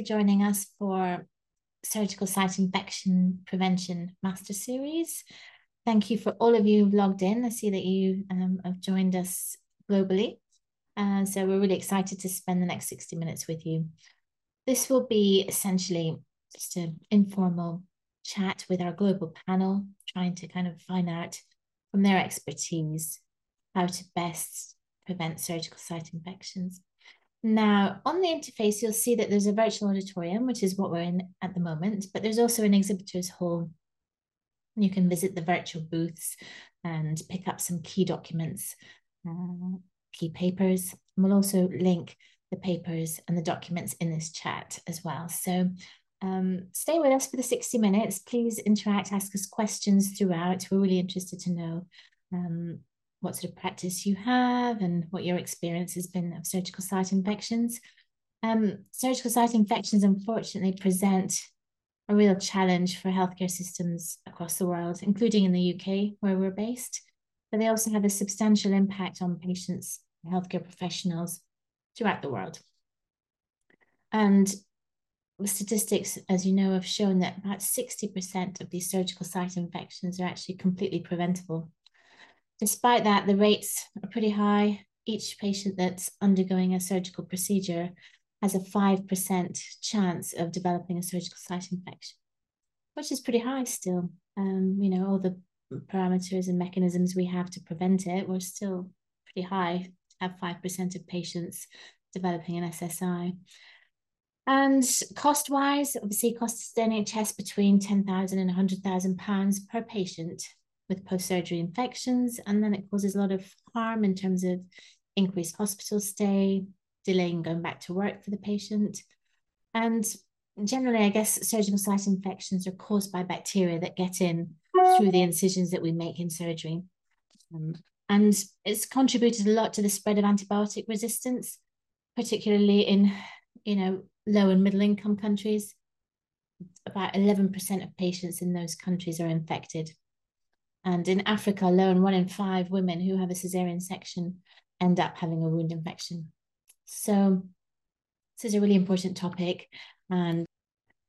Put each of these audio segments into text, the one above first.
for joining us for Surgical Site Infection Prevention Master Series. Thank you for all of you who've logged in. I see that you um, have joined us globally. Uh, so we're really excited to spend the next 60 minutes with you. This will be essentially just an informal chat with our global panel, trying to kind of find out from their expertise how to best prevent surgical site infections. Now, on the interface, you'll see that there's a virtual auditorium, which is what we're in at the moment, but there's also an exhibitor's hall. You can visit the virtual booths and pick up some key documents, uh, key papers. And we'll also link the papers and the documents in this chat as well. So um, stay with us for the 60 minutes. Please interact, ask us questions throughout. We're really interested to know um, what sort of practice you have and what your experience has been of surgical site infections. Um, surgical site infections unfortunately present a real challenge for healthcare systems across the world, including in the UK where we're based, but they also have a substantial impact on patients and healthcare professionals throughout the world. And statistics, as you know, have shown that about 60% of these surgical site infections are actually completely preventable. Despite that, the rates are pretty high. Each patient that's undergoing a surgical procedure has a 5% chance of developing a surgical site infection, which is pretty high still. Um, you know, all the parameters and mechanisms we have to prevent it, we're still pretty high have 5% of patients developing an SSI. And cost wise, obviously, costs the NHS between 10,000 and 100,000 pounds per patient with post-surgery infections, and then it causes a lot of harm in terms of increased hospital stay, delaying going back to work for the patient. And generally, I guess surgical site infections are caused by bacteria that get in through the incisions that we make in surgery. Um, and it's contributed a lot to the spread of antibiotic resistance, particularly in, you know, low and middle income countries. About 11% of patients in those countries are infected. And in Africa alone, one in five women who have a cesarean section end up having a wound infection. So this is a really important topic. And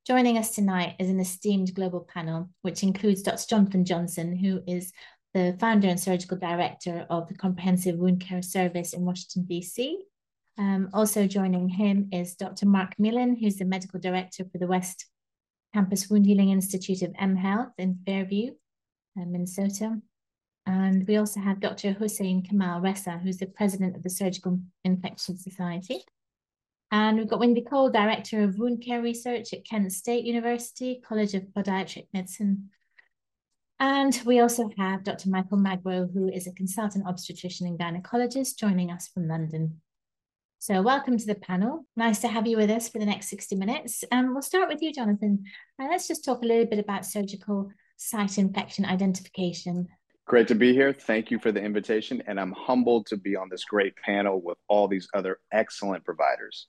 joining us tonight is an esteemed global panel, which includes Dr. Jonathan Johnson, who is the founder and surgical director of the Comprehensive Wound Care Service in Washington, D.C. Um, also joining him is Dr. Mark Melin, who's the medical director for the West Campus Wound Healing Institute of M Health in Fairview. Minnesota. And we also have Dr. Hussein Kamal Ressa, who's the president of the Surgical Infection Society. And we've got Windy Cole, Director of Wound Care Research at Kent State University, College of Podiatric Medicine. And we also have Dr. Michael Magro, who is a consultant obstetrician and gynecologist, joining us from London. So welcome to the panel. Nice to have you with us for the next 60 minutes. Um, we'll start with you, Jonathan. Uh, let's just talk a little bit about surgical site infection identification. Great to be here. Thank you for the invitation. And I'm humbled to be on this great panel with all these other excellent providers.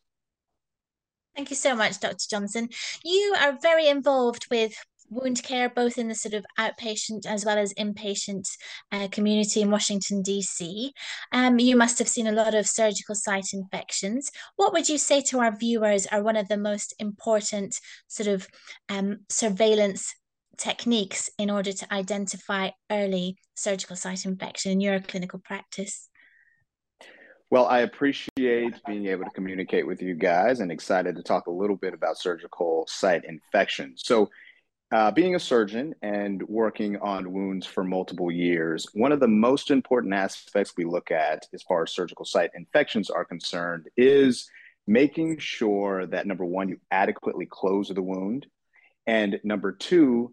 Thank you so much, Dr. Johnson. You are very involved with wound care, both in the sort of outpatient as well as inpatient uh, community in Washington, D.C. Um, you must have seen a lot of surgical site infections. What would you say to our viewers are one of the most important sort of um, surveillance techniques in order to identify early surgical site infection in your clinical practice? Well, I appreciate being able to communicate with you guys and excited to talk a little bit about surgical site infection. So, uh, being a surgeon and working on wounds for multiple years, one of the most important aspects we look at as far as surgical site infections are concerned is making sure that number one, you adequately close the wound, and number two,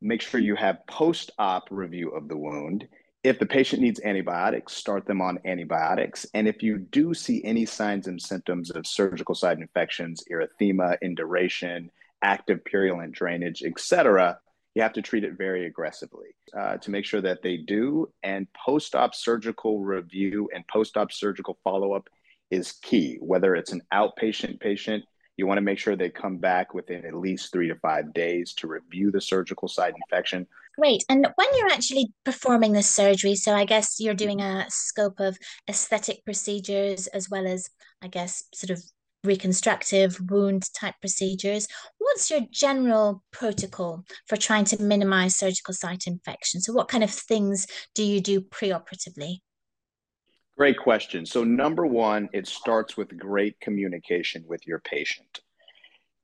make sure you have post op review of the wound. If the patient needs antibiotics, start them on antibiotics. And if you do see any signs and symptoms of surgical site infections, erythema, induration, active purulent drainage, etc., you have to treat it very aggressively uh, to make sure that they do. And post op surgical review and post op surgical follow up is key, whether it's an outpatient patient you want to make sure they come back within at least three to five days to review the surgical site infection. Great. And when you're actually performing this surgery, so I guess you're doing a scope of aesthetic procedures as well as, I guess, sort of reconstructive wound type procedures. What's your general protocol for trying to minimize surgical site infection? So, what kind of things do you do preoperatively? Great question. So, number one, it starts with great communication with your patient.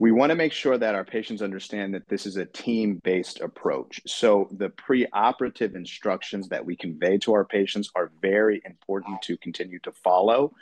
We want to make sure that our patients understand that this is a team based approach. So, the preoperative instructions that we convey to our patients are very important to continue to follow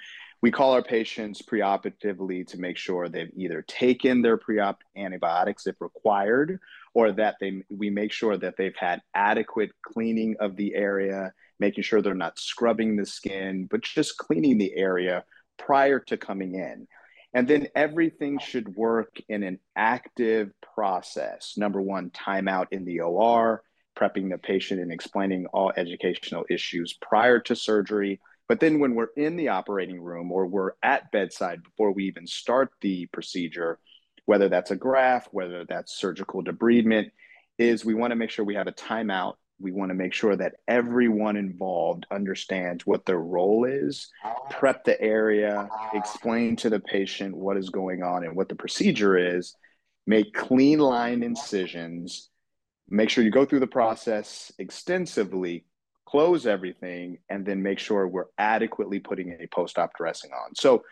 we call our patients preoperatively to make sure they've either taken their pre-op antibiotics if required, or that they we make sure that they've had adequate cleaning of the area, making sure they're not scrubbing the skin, but just cleaning the area prior to coming in. And then everything should work in an active process. Number one, timeout in the OR, prepping the patient and explaining all educational issues prior to surgery but then when we're in the operating room or we're at bedside before we even start the procedure, whether that's a graft, whether that's surgical debridement, is we want to make sure we have a timeout. We want to make sure that everyone involved understands what their role is, prep the area, explain to the patient what is going on and what the procedure is, make clean line incisions, make sure you go through the process extensively, close everything, and then make sure we're adequately putting a post op dressing on. So,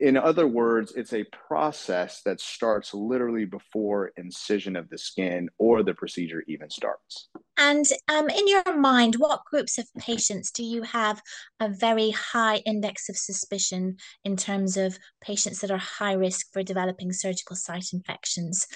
in other words, it's a process that starts literally before incision of the skin or the procedure even starts. And um, in your mind, what groups of patients do you have a very high index of suspicion in terms of patients that are high risk for developing surgical site infections?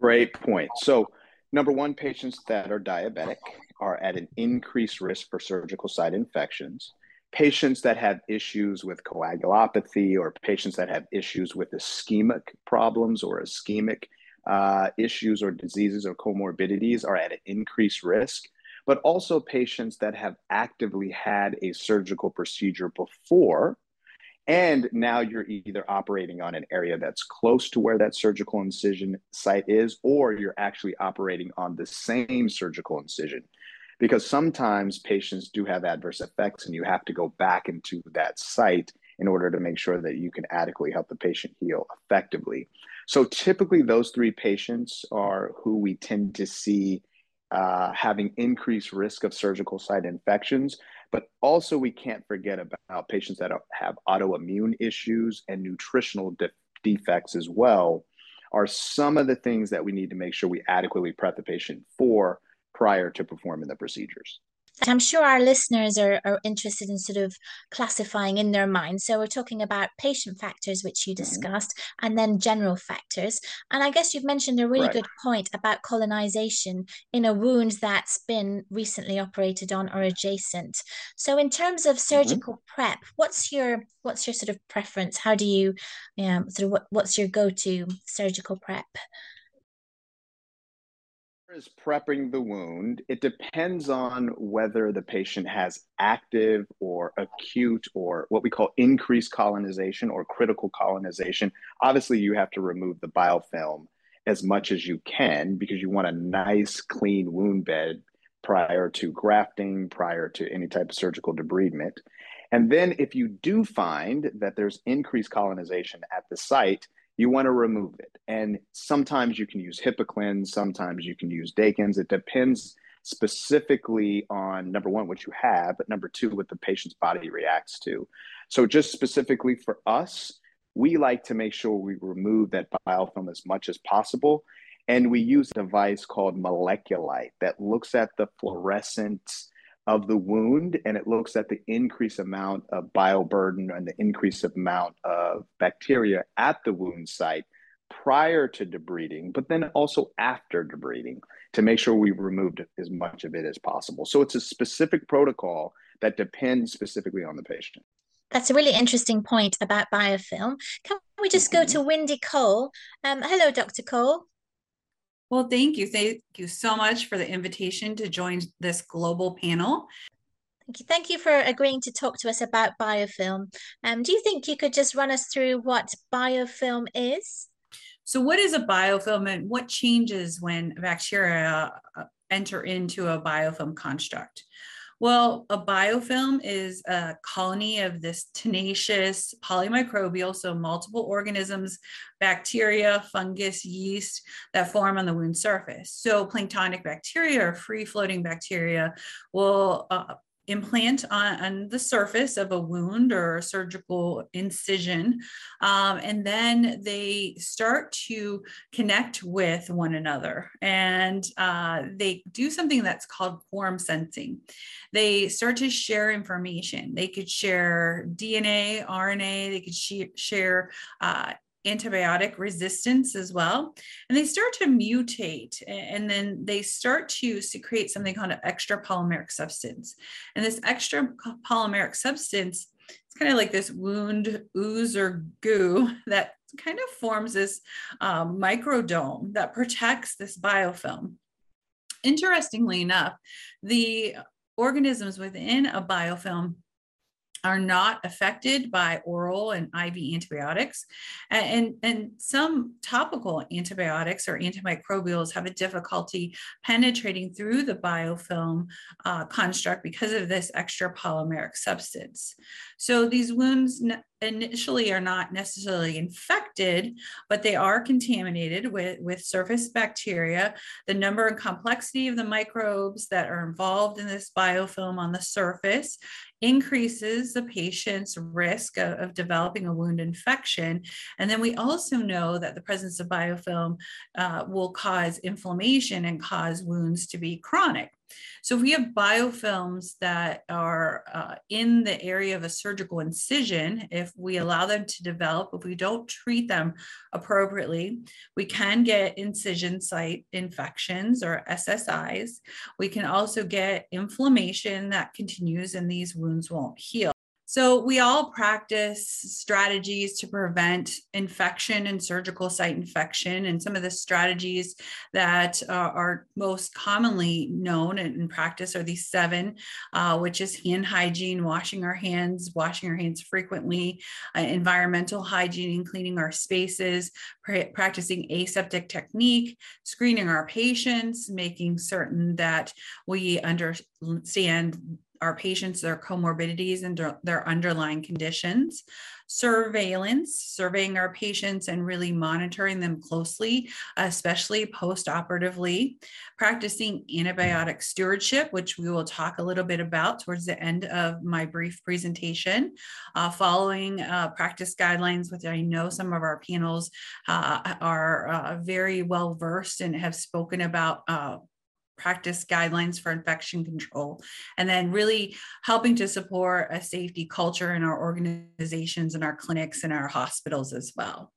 Great point. So, number one, patients that are diabetic are at an increased risk for surgical site infections. Patients that have issues with coagulopathy or patients that have issues with ischemic problems or ischemic uh, issues or diseases or comorbidities are at an increased risk, but also patients that have actively had a surgical procedure before. And now you're either operating on an area that's close to where that surgical incision site is, or you're actually operating on the same surgical incision because sometimes patients do have adverse effects and you have to go back into that site in order to make sure that you can adequately help the patient heal effectively. So typically those three patients are who we tend to see uh, having increased risk of surgical site infections, but also we can't forget about patients that have autoimmune issues and nutritional de- defects as well are some of the things that we need to make sure we adequately prep the patient for prior to performing the procedures. I'm sure our listeners are, are interested in sort of classifying in their mind. So we're talking about patient factors, which you mm-hmm. discussed, mm-hmm. and then general factors. And I guess you've mentioned a really right. good point about colonization in a wound that's been recently operated on or adjacent. So in terms of mm-hmm. surgical mm-hmm. prep, what's your what's your sort of preference? How do you, um, sort of what, what's your go-to surgical prep? Is prepping the wound, it depends on whether the patient has active or acute or what we call increased colonization or critical colonization. Obviously, you have to remove the biofilm as much as you can because you want a nice, clean wound bed prior to grafting, prior to any type of surgical debridement. And then, if you do find that there's increased colonization at the site, you want to remove it. And sometimes you can use HIPAA sometimes you can use Dakins. It depends specifically on number one, what you have, but number two, what the patient's body reacts to. So, just specifically for us, we like to make sure we remove that biofilm as much as possible. And we use a device called MolecuLight that looks at the fluorescence of the wound and it looks at the increased amount of bioburden and the increased amount of bacteria at the wound site prior to debriding, but then also after debriding to make sure we've removed as much of it as possible. So it's a specific protocol that depends specifically on the patient. That's a really interesting point about biofilm. Can we just mm-hmm. go to Windy Cole? Um, hello, Dr. Cole. Well, thank you. Thank you so much for the invitation to join this global panel. Thank you. Thank you for agreeing to talk to us about biofilm. Um, do you think you could just run us through what biofilm is? So, what is a biofilm and what changes when bacteria uh, enter into a biofilm construct? Well, a biofilm is a colony of this tenacious polymicrobial, so multiple organisms, bacteria, fungus, yeast that form on the wound surface. So planktonic bacteria or free floating bacteria will uh, implant on, on, the surface of a wound or a surgical incision. Um, and then they start to connect with one another and uh, they do something that's called quorum sensing. They start to share information. They could share DNA, RNA, they could sh- share uh, antibiotic resistance as well. And they start to mutate and then they start to secrete something called an extra polymeric substance. And this extra polymeric substance, it's kind of like this wound ooze or goo that kind of forms this um, microdome that protects this biofilm. Interestingly enough, the organisms within a biofilm are not affected by oral and IV antibiotics. And, and some topical antibiotics or antimicrobials have a difficulty penetrating through the biofilm uh, construct because of this extra polymeric substance. So these wounds initially are not necessarily infected, but they are contaminated with, with surface bacteria. The number and complexity of the microbes that are involved in this biofilm on the surface increases the patient's risk of, of, developing a wound infection. And then we also know that the presence of biofilm uh, will cause inflammation and cause wounds to be chronic. So if we have biofilms that are uh, in the area of a surgical incision, if we allow them to develop, if we don't treat them appropriately, we can get incision site infections or SSIs. We can also get inflammation that continues and these wounds won't heal. So, we all practice strategies to prevent infection and surgical site infection. And some of the strategies that uh, are most commonly known and in practice are these seven, uh, which is hand hygiene, washing our hands, washing our hands frequently, uh, environmental hygiene and cleaning our spaces, pr- practicing aseptic technique, screening our patients, making certain that we understand our patients, their comorbidities and their underlying conditions, surveillance, surveying our patients and really monitoring them closely, especially post-operatively, practicing antibiotic stewardship, which we will talk a little bit about towards the end of my brief presentation, uh, following uh, practice guidelines, which I know some of our panels uh, are uh, very well versed and have spoken about uh, practice guidelines for infection control, and then really helping to support a safety culture in our organizations and our clinics and our hospitals as well.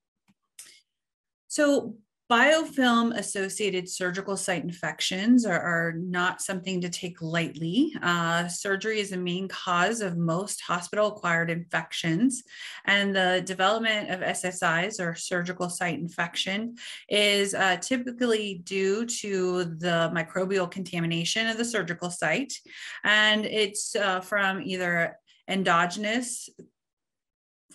So Biofilm associated surgical site infections are, are, not something to take lightly. Uh, surgery is the main cause of most hospital acquired infections, and the development of SSIs or surgical site infection is uh, typically due to the microbial contamination of the surgical site, and it's uh, from either endogenous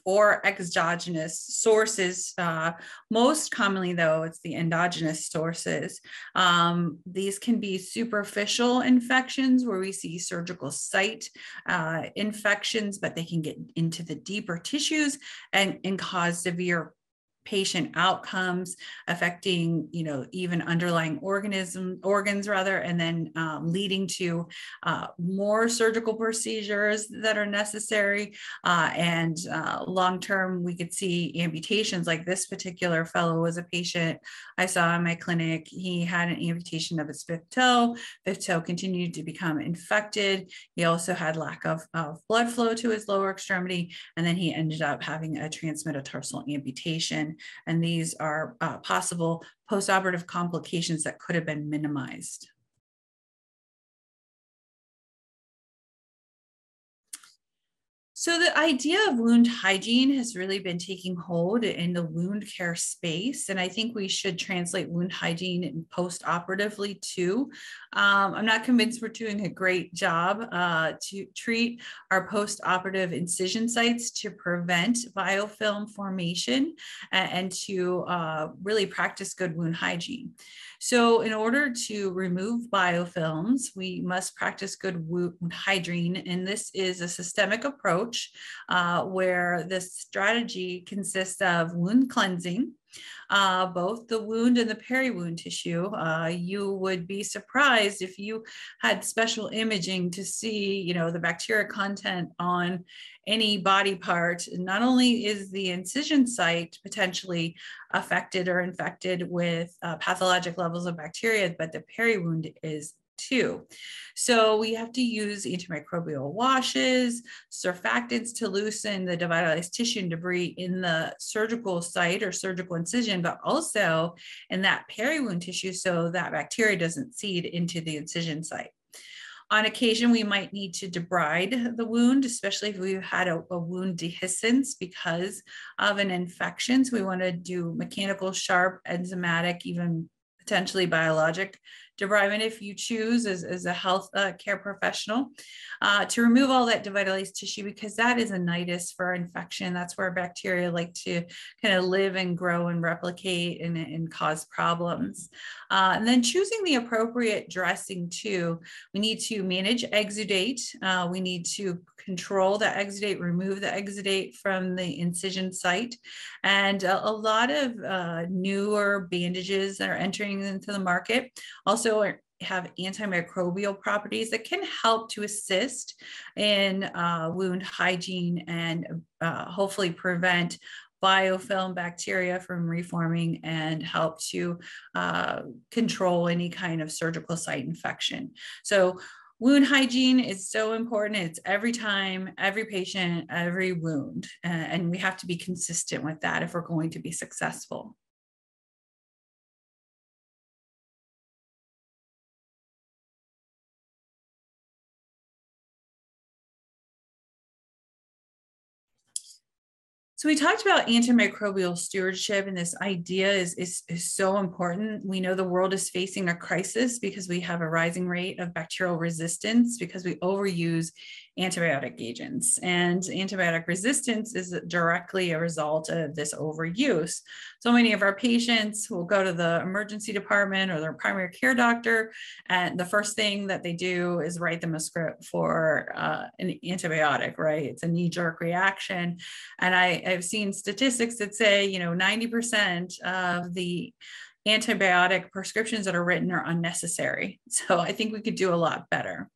or exogenous sources. Uh, most commonly, though, it's the endogenous sources. Um, these can be superficial infections where we see surgical site uh, infections, but they can get into the deeper tissues and, and cause severe patient outcomes affecting you know even underlying organism organs rather and then um, leading to uh, more surgical procedures that are necessary uh, and uh, long term we could see amputations. Like this particular fellow was a patient i saw in my clinic. He had an amputation of his fifth toe. Fifth toe continued to become infected. He also had lack of, of blood flow to his lower extremity and then he ended up having a transmetatarsal amputation and these are uh, possible postoperative complications that could have been minimized. So the idea of wound hygiene has really been taking hold in the wound care space, and I think we should translate wound hygiene post-operatively too. Um, I'm not convinced we're doing a great job uh, to treat our post-operative incision sites to prevent biofilm formation and, and to uh, really practice good wound hygiene. So, in order to remove biofilms, we must practice good wound hygiene. And this is a systemic approach uh, where the strategy consists of wound cleansing, uh, both the wound and the peri-wound tissue. Uh, you would be surprised if you had special imaging to see, you know, the bacteria content on any body part. Not only is the incision site potentially affected or infected with uh, pathologic levels of bacteria, but the peri-wound is too. So we have to use antimicrobial washes, surfactants to loosen the devitalized tissue and debris in the surgical site or surgical incision, but also in that peri-wound tissue so that bacteria doesn't seed into the incision site. On occasion, we might need to debride the wound, especially if we've had a, a, wound dehiscence because of an infection. So we want to do mechanical, sharp, enzymatic, even potentially biologic debridement if you choose as, as a health uh, care professional uh, to remove all that devitalized tissue because that is a nidus for infection. That's where bacteria like to kind of live and grow and replicate and, and cause problems. Uh, and then choosing the appropriate dressing too. We need to manage exudate. Uh, we need to control the exudate, remove the exudate from the incision site. And a, a lot of uh, newer bandages that are entering into the market also have antimicrobial properties that can help to assist in uh, wound hygiene and uh, hopefully prevent biofilm bacteria from reforming and help to uh, control any kind of surgical site infection. So wound hygiene is so important. It's every time, every patient, every wound, and we have to be consistent with that if we're going to be successful. So we talked about antimicrobial stewardship, and this idea is, is, is so important. We know the world is facing a crisis because we have a rising rate of bacterial resistance because we overuse antibiotic agents. And antibiotic resistance is directly a result of this overuse. So many of our patients will go to the emergency department or their primary care doctor, and the first thing that they do is write them a script for uh, an antibiotic, right? It's a knee jerk reaction. And I, I've seen statistics that say, you know, 90% of the antibiotic prescriptions that are written are unnecessary. So I think we could do a lot better.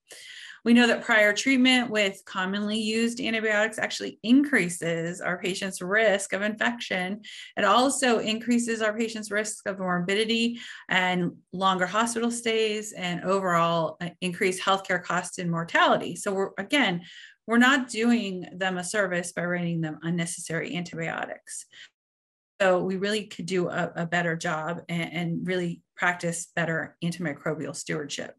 We know that prior treatment with commonly used antibiotics actually increases our patient's risk of infection. It also increases our patient's risk of morbidity and longer hospital stays and overall uh, increased healthcare costs and mortality. So we're again, we're not doing them a service by writing them unnecessary antibiotics. So we really could do a, a better job and, and really practice better antimicrobial stewardship.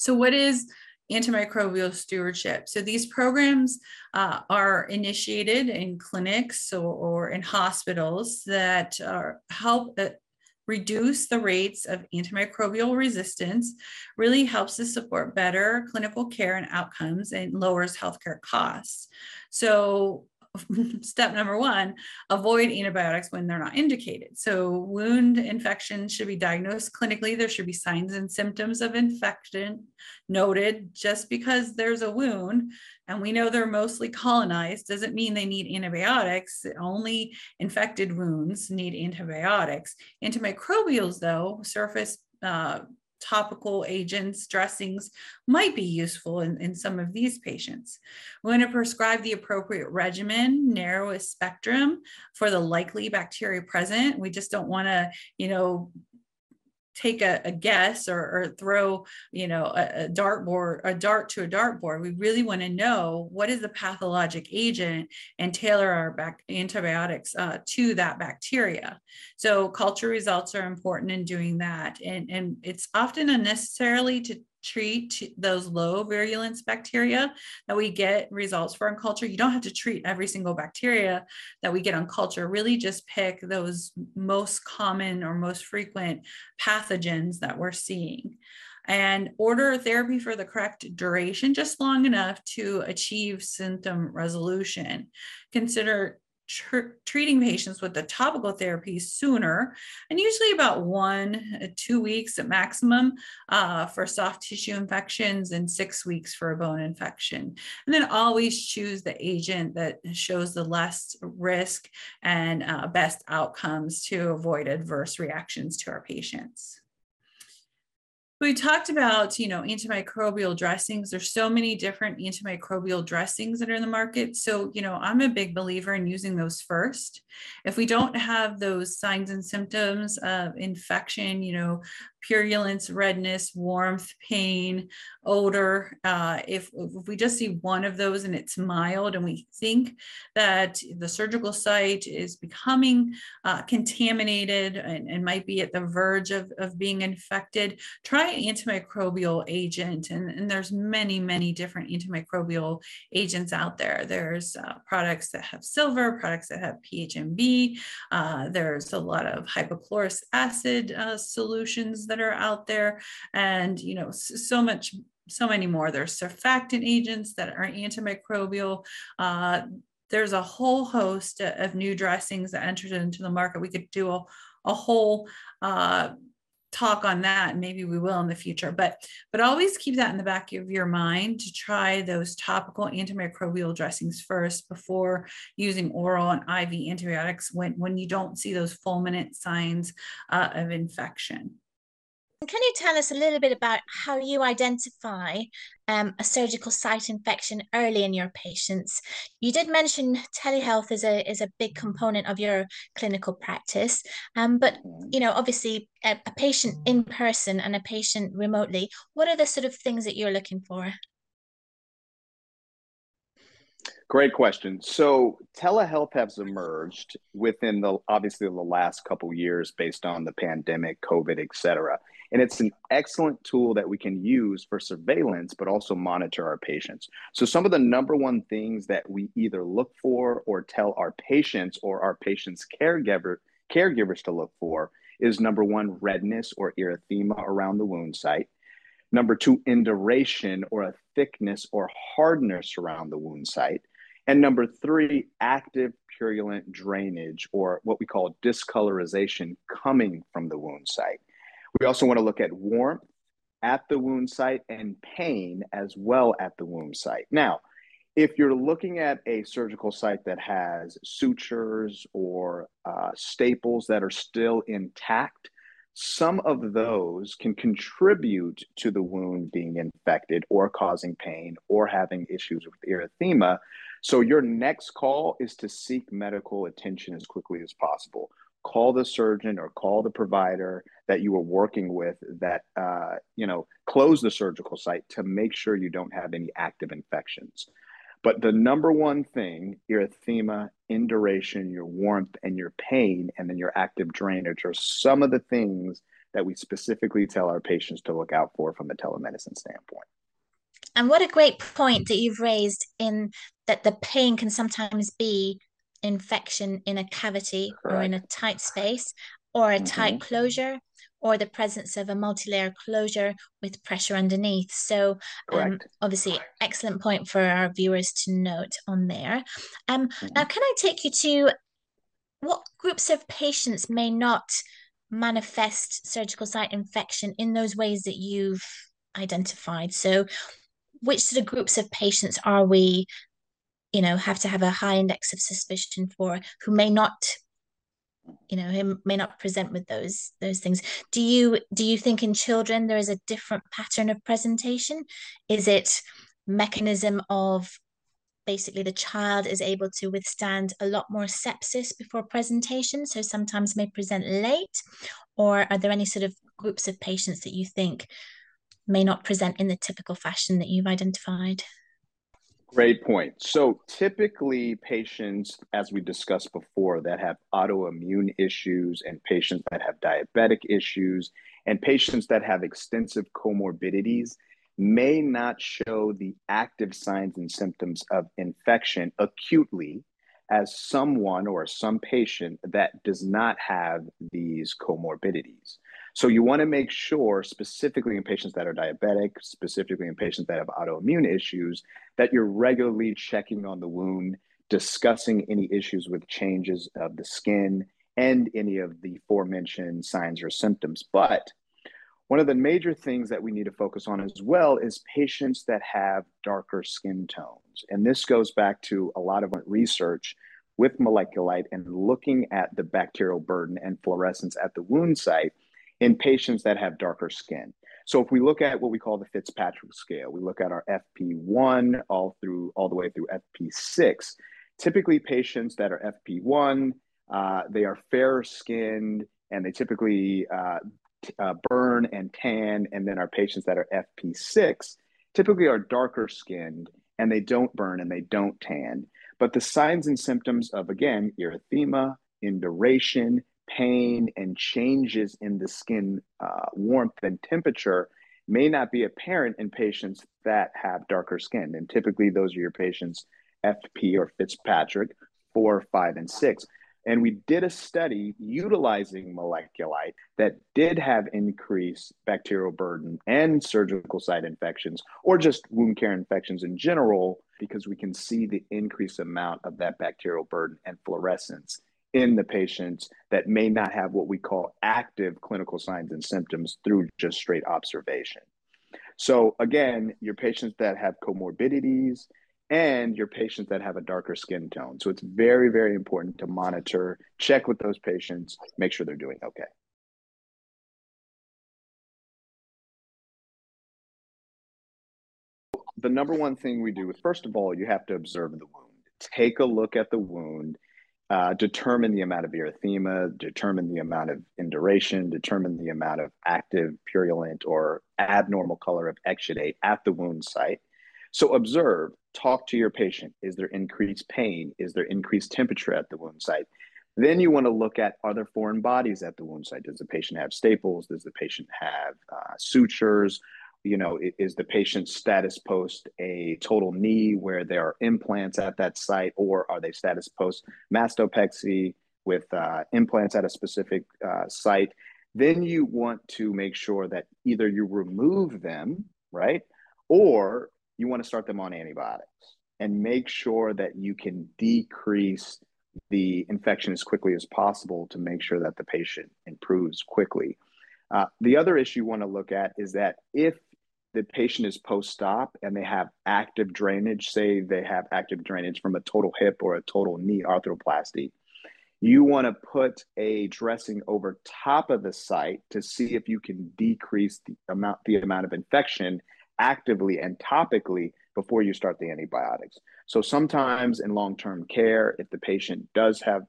So, what is antimicrobial stewardship? So, these programs uh, are initiated in clinics or, or in hospitals that are, help uh, reduce the rates of antimicrobial resistance, really helps to support better clinical care and outcomes and lowers healthcare costs. So, step number one avoid antibiotics when they're not indicated. So, wound infection should be diagnosed clinically. There should be signs and symptoms of infection noted. Just because there's a wound and we know they're mostly colonized doesn't mean they need antibiotics. Only infected wounds need antibiotics. Antimicrobials, though, surface uh, topical agents, dressings might be useful in, in some of these patients. We want to prescribe the appropriate regimen, narrowest spectrum for the likely bacteria present. We just don't want to, you know, take a, a guess or, or, throw you know a, a dartboard a dart to a dartboard. We really want to know what is the pathologic agent and tailor our back antibiotics uh, to that bacteria. So culture results are important in doing that. And and it's often unnecessarily to treat those low virulence bacteria that we get results for in culture. You don't have to treat every single bacteria that we get on culture. Really just pick those most common or most frequent pathogens that we're seeing and order therapy for the correct duration, just long enough to achieve symptom resolution. Consider tr- treating patients with the topical therapy sooner, and usually about one, uh, two weeks at maximum uh, for soft tissue infections and six weeks for a bone infection. And then always choose the agent that shows the less risk and uh, best outcomes to avoid adverse reactions to our patients we talked about you know antimicrobial dressings. There's so many different antimicrobial dressings that are in the market. So you know i'm a big believer in using those first. If we don't have those signs and symptoms of infection you know purulence, redness, warmth, pain, odor. Uh, if, if we just see one of those and it's mild and we think that the surgical site is becoming uh, contaminated and, and, might be at the verge of, of being infected, try an antimicrobial agent. And, and there's many, many different antimicrobial agents out there. There's uh, products that have silver, products that have PHMB. Uh, there's a lot of hypochlorous acid uh, solutions that are out there. And you know so much so many more. There's surfactant agents that are antimicrobial. Uh, there's a whole host of new dressings that entered into the market. We could do a, a whole uh, talk on that maybe we will in the future. But but always keep that in the back of your mind to try those topical antimicrobial dressings first before using oral and iv antibiotics when when you don't see those fulminant signs uh, of infection can you tell us a little bit about how you identify um, a surgical site infection early in your patients? You did mention telehealth is a is a big component of your clinical practice, um, but you know obviously a, a patient in person and a patient remotely. What are the sort of things that you're looking for? Great question. So telehealth has emerged within the obviously the last couple years based on the pandemic, COVID, et cetera. And it's an excellent tool that we can use for surveillance, but also monitor our patients. So, some of the number one things that we either look for or tell our patients or our patients' caregiver, caregivers to look for is number one, redness or erythema around the wound site. Number two, induration or a thickness or hardness around the wound site. And number three, active purulent drainage or what we call discolorization coming from the wound site. We also want to look at warmth at the wound site and pain as well at the wound site. Now, if you're looking at a surgical site that has sutures or uh, staples that are still intact, some of those can contribute to the wound being infected or causing pain or having issues with erythema. So, your next call is to seek medical attention as quickly as possible. Call the surgeon or call the provider that you are working with that uh, you know close the surgical site to make sure you don't have any active infections. But the number one thing erythema induration your warmth and your pain and then your active drainage are some of the things that we specifically tell our patients to look out for from a telemedicine standpoint and what a great point that you've raised in that the pain can sometimes be infection in a cavity Correct. or in a tight space or a mm-hmm. tight closure or the presence of a multi-layer closure with pressure underneath. So um, obviously excellent point for our viewers to note on there. Um, mm-hmm. Now, can I take you to what groups of patients may not manifest surgical site infection in those ways that you've identified? So which sort of groups of patients are we you know have to have a high index of suspicion for who may not you know who may not present with those those things? Do you do you think in children there is a different pattern of presentation? Is it mechanism of basically the child is able to withstand a lot more sepsis before presentation so sometimes may present late? Or are there any sort of groups of patients that you think may not present in the typical fashion that you've identified Great point. So typically patients, as we discussed before, that have autoimmune issues and patients that have diabetic issues and patients that have extensive comorbidities may not show the active signs and symptoms of infection acutely as someone or some patient that does not have these comorbidities. So you want to make sure, specifically in patients that are diabetic, specifically in patients that have autoimmune issues, that you're regularly checking on the wound discussing any issues with changes of the skin and any of the aforementioned signs or symptoms. But one of the major things that we need to focus on as well is patients that have darker skin tones. And this goes back to a lot of research with MolecuLight and looking at the bacterial burden and fluorescence at the wound site in patients that have darker skin. So if we look at what we call the Fitzpatrick scale, we look at our FP1 all through all the way through FP6. Typically, patients that are FP1, uh, they are fair skinned and they typically uh, uh, burn and tan. And then our patients that are FP6 typically are darker skinned and they don't burn and they don't tan. But the signs and symptoms of, again, erythema, induration, pain, and changes in the skin uh, warmth and temperature may not be apparent in patients that have darker skin. And typically, those are your patients, FP or Fitzpatrick, four, five, and six. And we did a study utilizing MolecuLight that did have increased bacterial burden and surgical site infections, or just wound care infections in general, because we can see the increased amount of that bacterial burden and fluorescence in the patients that may not have what we call active clinical signs and symptoms through just straight observation. So, again, your patients that have comorbidities, and your patients that have a darker skin tone. So it's very, very important to monitor, check with those patients, make sure they're doing okay. The number one thing we do is, first of all, you have to observe the wound. Take a look at the wound, uh, determine the amount of erythema, determine the amount of induration, determine the amount of active, purulent, or abnormal color of exudate at the wound site so observe, talk to your patient. Is there increased pain? Is there increased temperature at the wound site? Then you want to look at other foreign bodies at the wound site. Does the patient have staples? Does the patient have uh, sutures? You know, is the patient's status post a total knee where there are implants at that site, or are they status post mastopexy with uh, implants at a specific uh, site? Then you want to make sure that either you remove them, right, or you want to start them on antibiotics and make sure that you can decrease the infection as quickly as possible to make sure that the patient improves quickly. Uh, the other issue you want to look at is that if the patient is post-op and they have active drainage, say they have active drainage from a total hip or a total knee arthroplasty, you want to put a dressing over top of the site to see if you can decrease the amount the amount of infection actively and topically before you start the antibiotics. So sometimes in long-term care, if the patient does have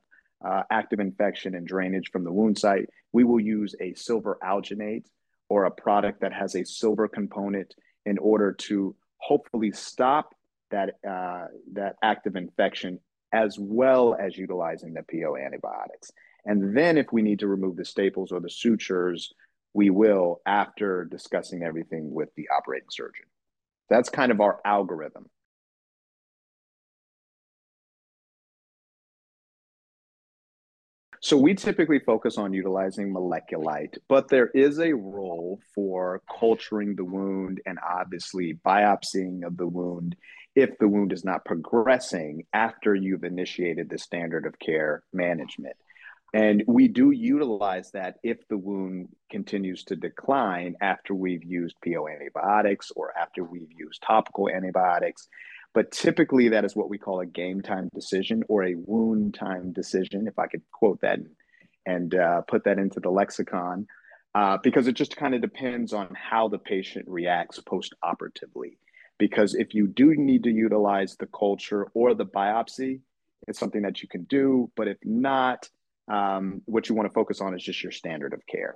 uh, active infection and drainage from the wound site, we will use a silver alginate or a product that has a silver component in order to hopefully stop that uh, that active infection as well as utilizing the PO antibiotics. And then if we need to remove the staples or the sutures we will after discussing everything with the operating surgeon. That's kind of our algorithm. So we typically focus on utilizing MolecuLight, but there is a role for culturing the wound and obviously biopsying of the wound if the wound is not progressing after you've initiated the standard of care management. And we do utilize that if the wound continues to decline after we've used PO antibiotics or after we've used topical antibiotics. But typically, that is what we call a game time decision or a wound time decision, if I could quote that and uh, put that into the lexicon, uh, because it just kind of depends on how the patient reacts post operatively. Because if you do need to utilize the culture or the biopsy, it's something that you can do. But if not, um, what you want to focus on is just your standard of care.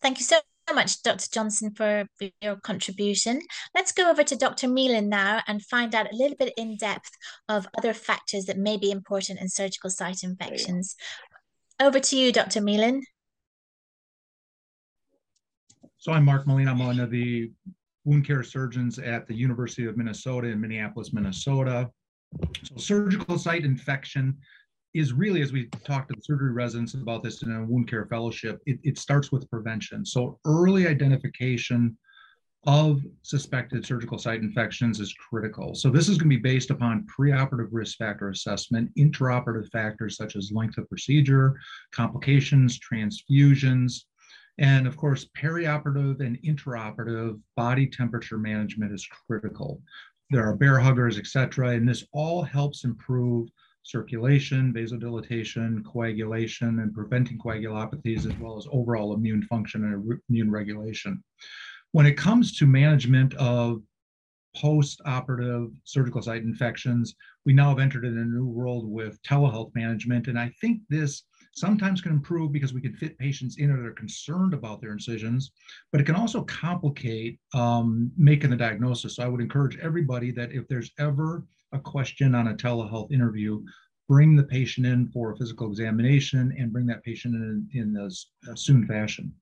Thank you so much, Dr. Johnson, for your contribution. Let's go over to Dr. Melin now and find out a little bit in depth of other factors that may be important in surgical site infections. Over to you, Dr. Melin. So I'm Mark Molina. I'm one of the wound care surgeons at the University of Minnesota in Minneapolis, Minnesota. So surgical site infection is really, as we talked to the surgery residents about this in a wound care fellowship, it, it starts with prevention. So early identification of suspected surgical site infections is critical. So this is going to be based upon preoperative risk factor assessment, intraoperative factors such as length of procedure, complications, transfusions, and of course, perioperative and intraoperative body temperature management is critical. There are bear huggers, et cetera, and this all helps improve circulation, vasodilatation, coagulation, and preventing coagulopathies, as well as overall immune function and immune regulation. When it comes to management of post-operative surgical site infections, we now have entered in a new world with telehealth management, and I think this sometimes can improve because we can fit patients in or they're concerned about their incisions, but it can also complicate um, making the diagnosis. So I would encourage everybody that if there's ever a question on a telehealth interview, bring the patient in for a physical examination and bring that patient in in a, a soon fashion.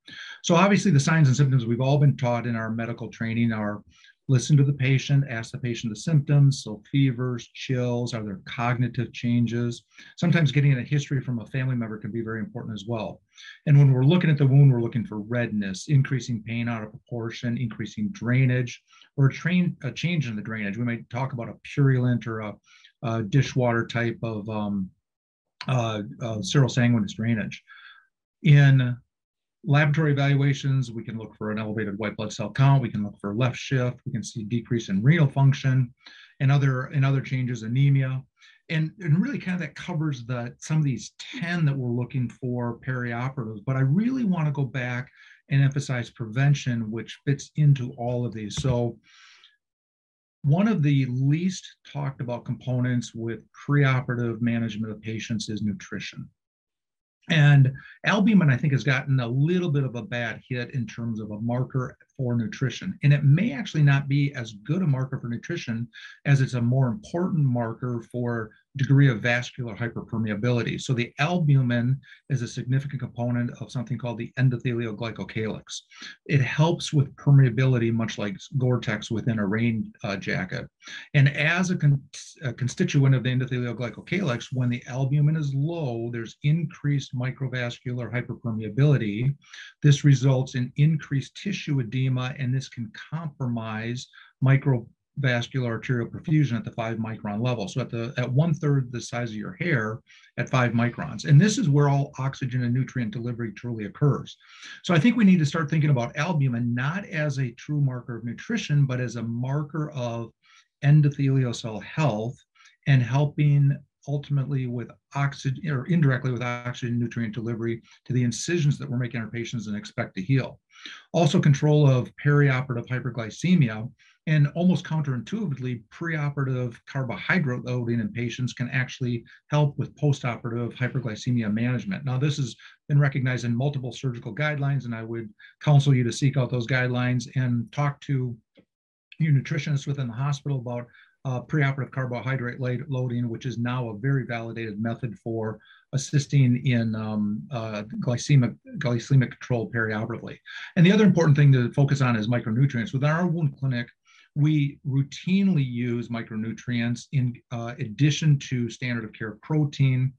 So obviously the signs and symptoms we've all been taught in our medical training are listen to the patient, ask the patient the symptoms, so fevers, chills, are there cognitive changes? Sometimes getting a history from a family member can be very important as well. And when we're looking at the wound, we're looking for redness, increasing pain out of proportion, increasing drainage, or a, train, a change in the drainage. We might talk about a purulent or a, a dishwater type of um, uh, uh, serosanguinous drainage. In laboratory evaluations, we can look for an elevated white blood cell count, we can look for left shift, we can see decrease in renal function and other and other changes, anemia. And, and really kind of that covers the some of these 10 that we're looking for perioperative. But I really want to go back and emphasize prevention, which fits into all of these. So one of the least talked about components with preoperative management of patients is nutrition. And albumin, I think, has gotten a little bit of a bad hit in terms of a marker for nutrition. And it may actually not be as good a marker for nutrition as it's a more important marker for degree of vascular hyperpermeability. So the albumin is a significant component of something called the endothelial glycocalyx. It helps with permeability, much like Gore-Tex within a rain uh, jacket. And as a, con a constituent of the endothelial glycocalyx, when the albumin is low, there's increased microvascular hyperpermeability. This results in increased tissue edema, and this can compromise micro vascular arterial perfusion at the five micron level. So at the at one third the size of your hair at five microns. And this is where all oxygen and nutrient delivery truly occurs. So I think we need to start thinking about albumin not as a true marker of nutrition, but as a marker of endothelial cell health and helping ultimately with oxygen or indirectly with oxygen nutrient delivery to the incisions that we're making our patients and expect to heal. Also control of perioperative hyperglycemia and almost counterintuitively, preoperative carbohydrate loading in patients can actually help with postoperative hyperglycemia management. Now, this has been recognized in multiple surgical guidelines, and I would counsel you to seek out those guidelines and talk to your nutritionist within the hospital about uh, preoperative carbohydrate loading, which is now a very validated method for assisting in um, uh, glycemic, glycemic control perioperatively. And the other important thing to focus on is micronutrients. Within our wound clinic, we routinely use micronutrients in uh, addition to standard of care protein.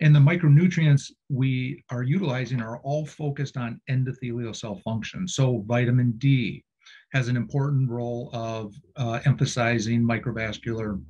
And the micronutrients we are utilizing are all focused on endothelial cell function. So vitamin D has an important role of uh, emphasizing microvascular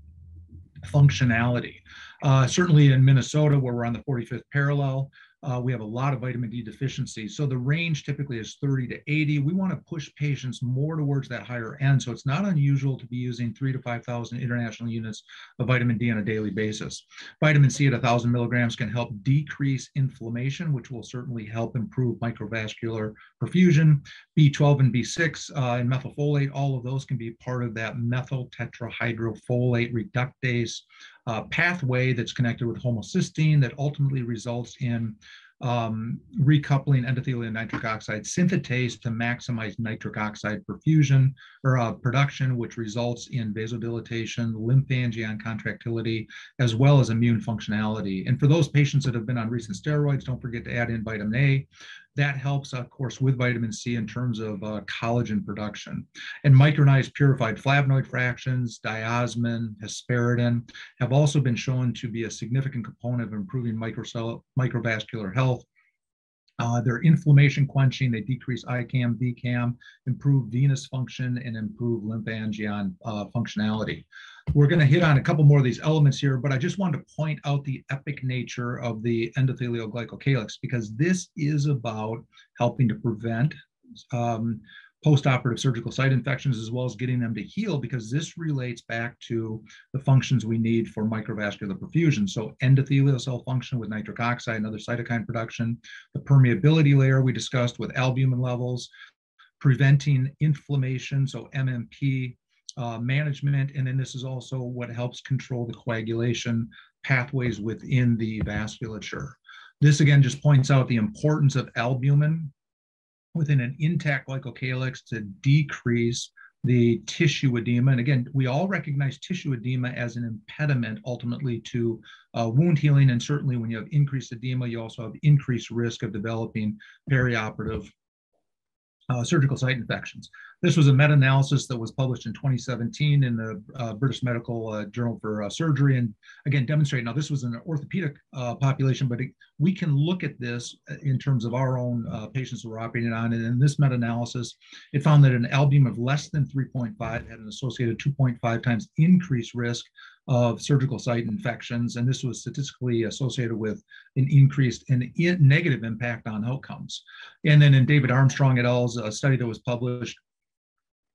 functionality. Uh, certainly in Minnesota, where we're on the 45th parallel, uh, we have a lot of vitamin D deficiency. So the range typically is 30 to 80. We want to push patients more towards that higher end. So it's not unusual to be using three to 5,000 international units of vitamin D on a daily basis. Vitamin C at 1,000 milligrams can help decrease inflammation, which will certainly help improve microvascular perfusion. B12 and B6 uh, and methylfolate, all of those can be part of that methyl tetrahydrofolate reductase uh, pathway that's connected with homocysteine that ultimately results in um, recoupling endothelial nitric oxide synthetase to maximize nitric oxide perfusion or uh, production, which results in vasodilatation, lymphangion contractility, as well as immune functionality. And for those patients that have been on recent steroids, don't forget to add in vitamin A. That helps, of course, with vitamin C in terms of uh, collagen production. And micronized purified flavonoid fractions, diosmin, hesperidin have also been shown to be a significant component of improving microcell, microvascular health Uh, they're inflammation quenching, they decrease ICAM, VCAM, improve venous function, and improve lymphangion uh, functionality. We're going to hit on a couple more of these elements here, but I just wanted to point out the epic nature of the endothelial glycocalyx because this is about helping to prevent um, postoperative surgical site infections as well as getting them to heal because this relates back to the functions we need for microvascular perfusion. So endothelial cell function with nitric oxide and other cytokine production, the permeability layer we discussed with albumin levels, preventing inflammation, so MMP uh, management, and then this is also what helps control the coagulation pathways within the vasculature. This again just points out the importance of albumin within an intact glycocalyx to decrease the tissue edema. And again, we all recognize tissue edema as an impediment ultimately to uh, wound healing. And certainly when you have increased edema, you also have increased risk of developing perioperative uh, surgical site infections. This was a meta-analysis that was published in 2017 in the uh, British Medical uh, Journal for uh, Surgery, and again demonstrate. Now this was an orthopedic uh, population, but it, we can look at this uh, in terms of our own patients we're operating on. And in this meta-analysis, it found that an albumin of less than 3.5 had an associated 2.5 times increased risk of surgical site infections, and this was statistically associated with an increased and negative impact on outcomes. And then in David Armstrong et al.'s a study that was published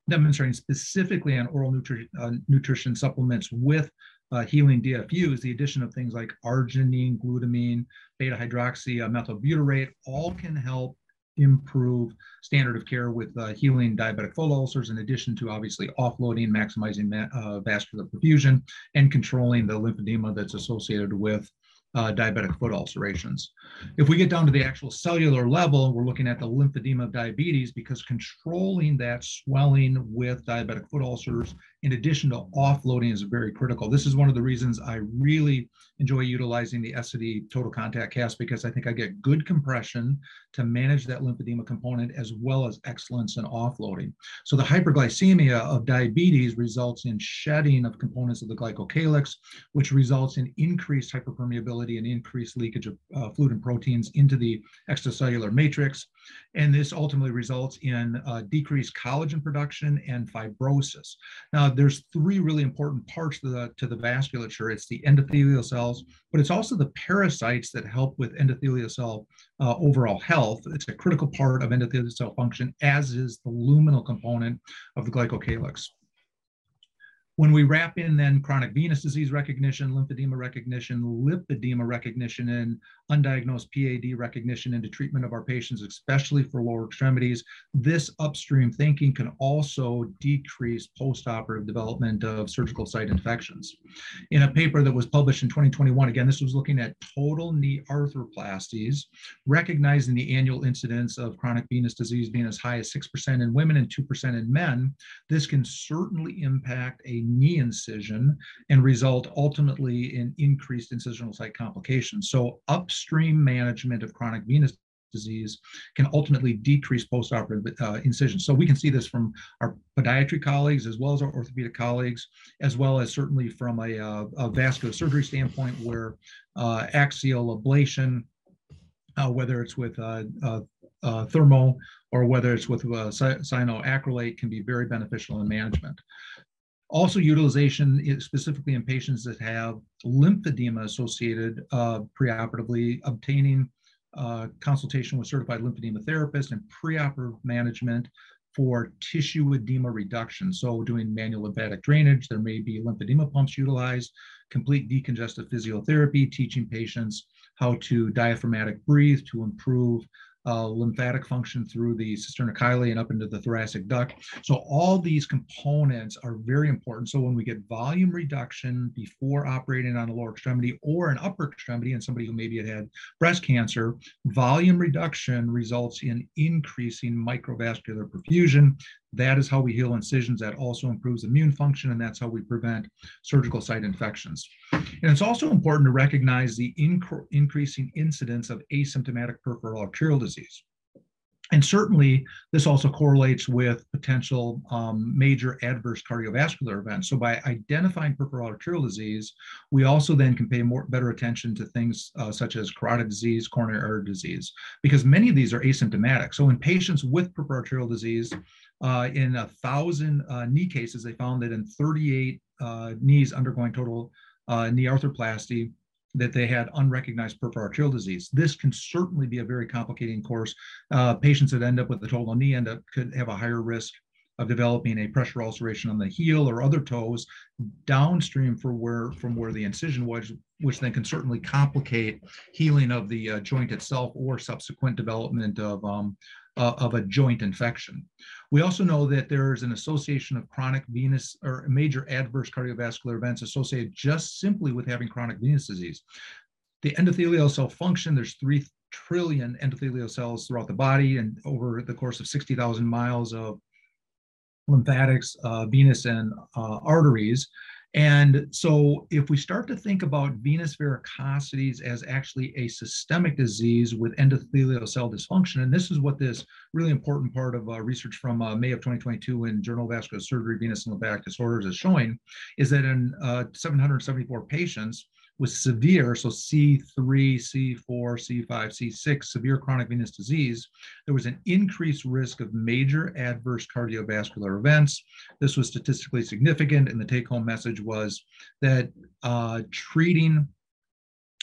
demonstrating specifically on oral nutri- uh, nutrition supplements with uh, healing DFUs, the addition of things like arginine, glutamine, beta hydroxy, uh, methylbutyrate, all can help improve standard of care with uh, healing diabetic foot ulcers, in addition to obviously offloading, maximizing uh, vascular perfusion, and controlling the lymphedema that's associated with uh, diabetic foot ulcerations. If we get down to the actual cellular level, we're looking at the lymphedema of diabetes because controlling that swelling with diabetic foot ulcers, in addition to offloading, is very critical. This is one of the reasons I really enjoy utilizing the Essity total contact cast because I think I get good compression to manage that lymphedema component as well as excellence in offloading. So the hyperglycemia of diabetes results in shedding of components of the glycocalyx, which results in increased hyperpermeability and increased leakage of uh, fluid and proteins into the extracellular matrix. And this ultimately results in uh, decreased collagen production and fibrosis. Now, there's three really important parts to the, to the vasculature. It's the endothelial cells, but it's also the pericytes that help with endothelial cell uh, overall health. It's a critical part of endothelial cell function, as is the luminal component of the glycocalyx. When we wrap in then chronic venous disease recognition, lymphedema recognition, lipedema recognition, and undiagnosed PAD recognition into treatment of our patients, especially for lower extremities, this upstream thinking can also decrease postoperative development of surgical site infections. In a paper that was published in 2021, again, this was looking at total knee arthroplasties, recognizing the annual incidence of chronic venous disease being as high as 6% in women and 2% in men, this can certainly impact a knee incision and result ultimately in increased incisional site complications. So upstream management of chronic venous disease can ultimately decrease postoperative uh, incisions. So we can see this from our podiatry colleagues as well as our orthopedic colleagues, as well as certainly from a, uh, a vascular surgery standpoint where uh, axial ablation, uh, whether it's with uh, thermo or whether it's with cyanoacrylate can be very beneficial in management. Also, utilization specifically in patients that have lymphedema associated uh, preoperatively, obtaining uh, consultation with certified lymphedema therapist and preoperative management for tissue edema reduction. So, doing manual lymphatic drainage, there may be lymphedema pumps utilized, complete decongestive physiotherapy, teaching patients how to diaphragmatic breathe to improve uh, lymphatic function through the cisterna chyli and up into the thoracic duct. So all these components are very important. So when we get volume reduction before operating on a lower extremity or an upper extremity in somebody who maybe had had breast cancer, volume reduction results in increasing microvascular perfusion. That is how we heal incisions. That also improves immune function, and that's how we prevent surgical site infections. And it's also important to recognize the inc- increasing incidence of asymptomatic peripheral arterial disease. And certainly, this also correlates with potential um, major adverse cardiovascular events. So, by identifying peripheral arterial disease, we also then can pay more better attention to things uh, such as carotid disease, coronary artery disease, because many of these are asymptomatic. So, in patients with peripheral arterial disease, uh, in a thousand uh, knee cases, they found that in 38 uh, knees undergoing total uh, knee arthroplasty, that they had unrecognized peripheral arterial disease. This can certainly be a very complicating course. Uh, patients that end up with a total knee end up could have a higher risk of developing a pressure ulceration on the heel or other toes downstream for where from where the incision was, which then can certainly complicate healing of the uh, joint itself or subsequent development of um, uh, of a joint infection. We also know that there is an association of chronic venous or major adverse cardiovascular events associated just simply with having chronic venous disease. The endothelial cell function, there's 3 trillion endothelial cells throughout the body and over the course of 60,000 miles of lymphatics, uh, venous and uh, arteries. And so, if we start to think about venous varicosities as actually a systemic disease with endothelial cell dysfunction, and this is what this really important part of uh, research from uh, May of 2022 in Journal of Vascular Surgery, Venous and Lymphatic Disorders is showing, is that in uh, 774 patients, with severe, so C3, C4, C5, C6, severe chronic venous disease, there was an increased risk of major adverse cardiovascular events. This was statistically significant, and the take home message was that uh, treating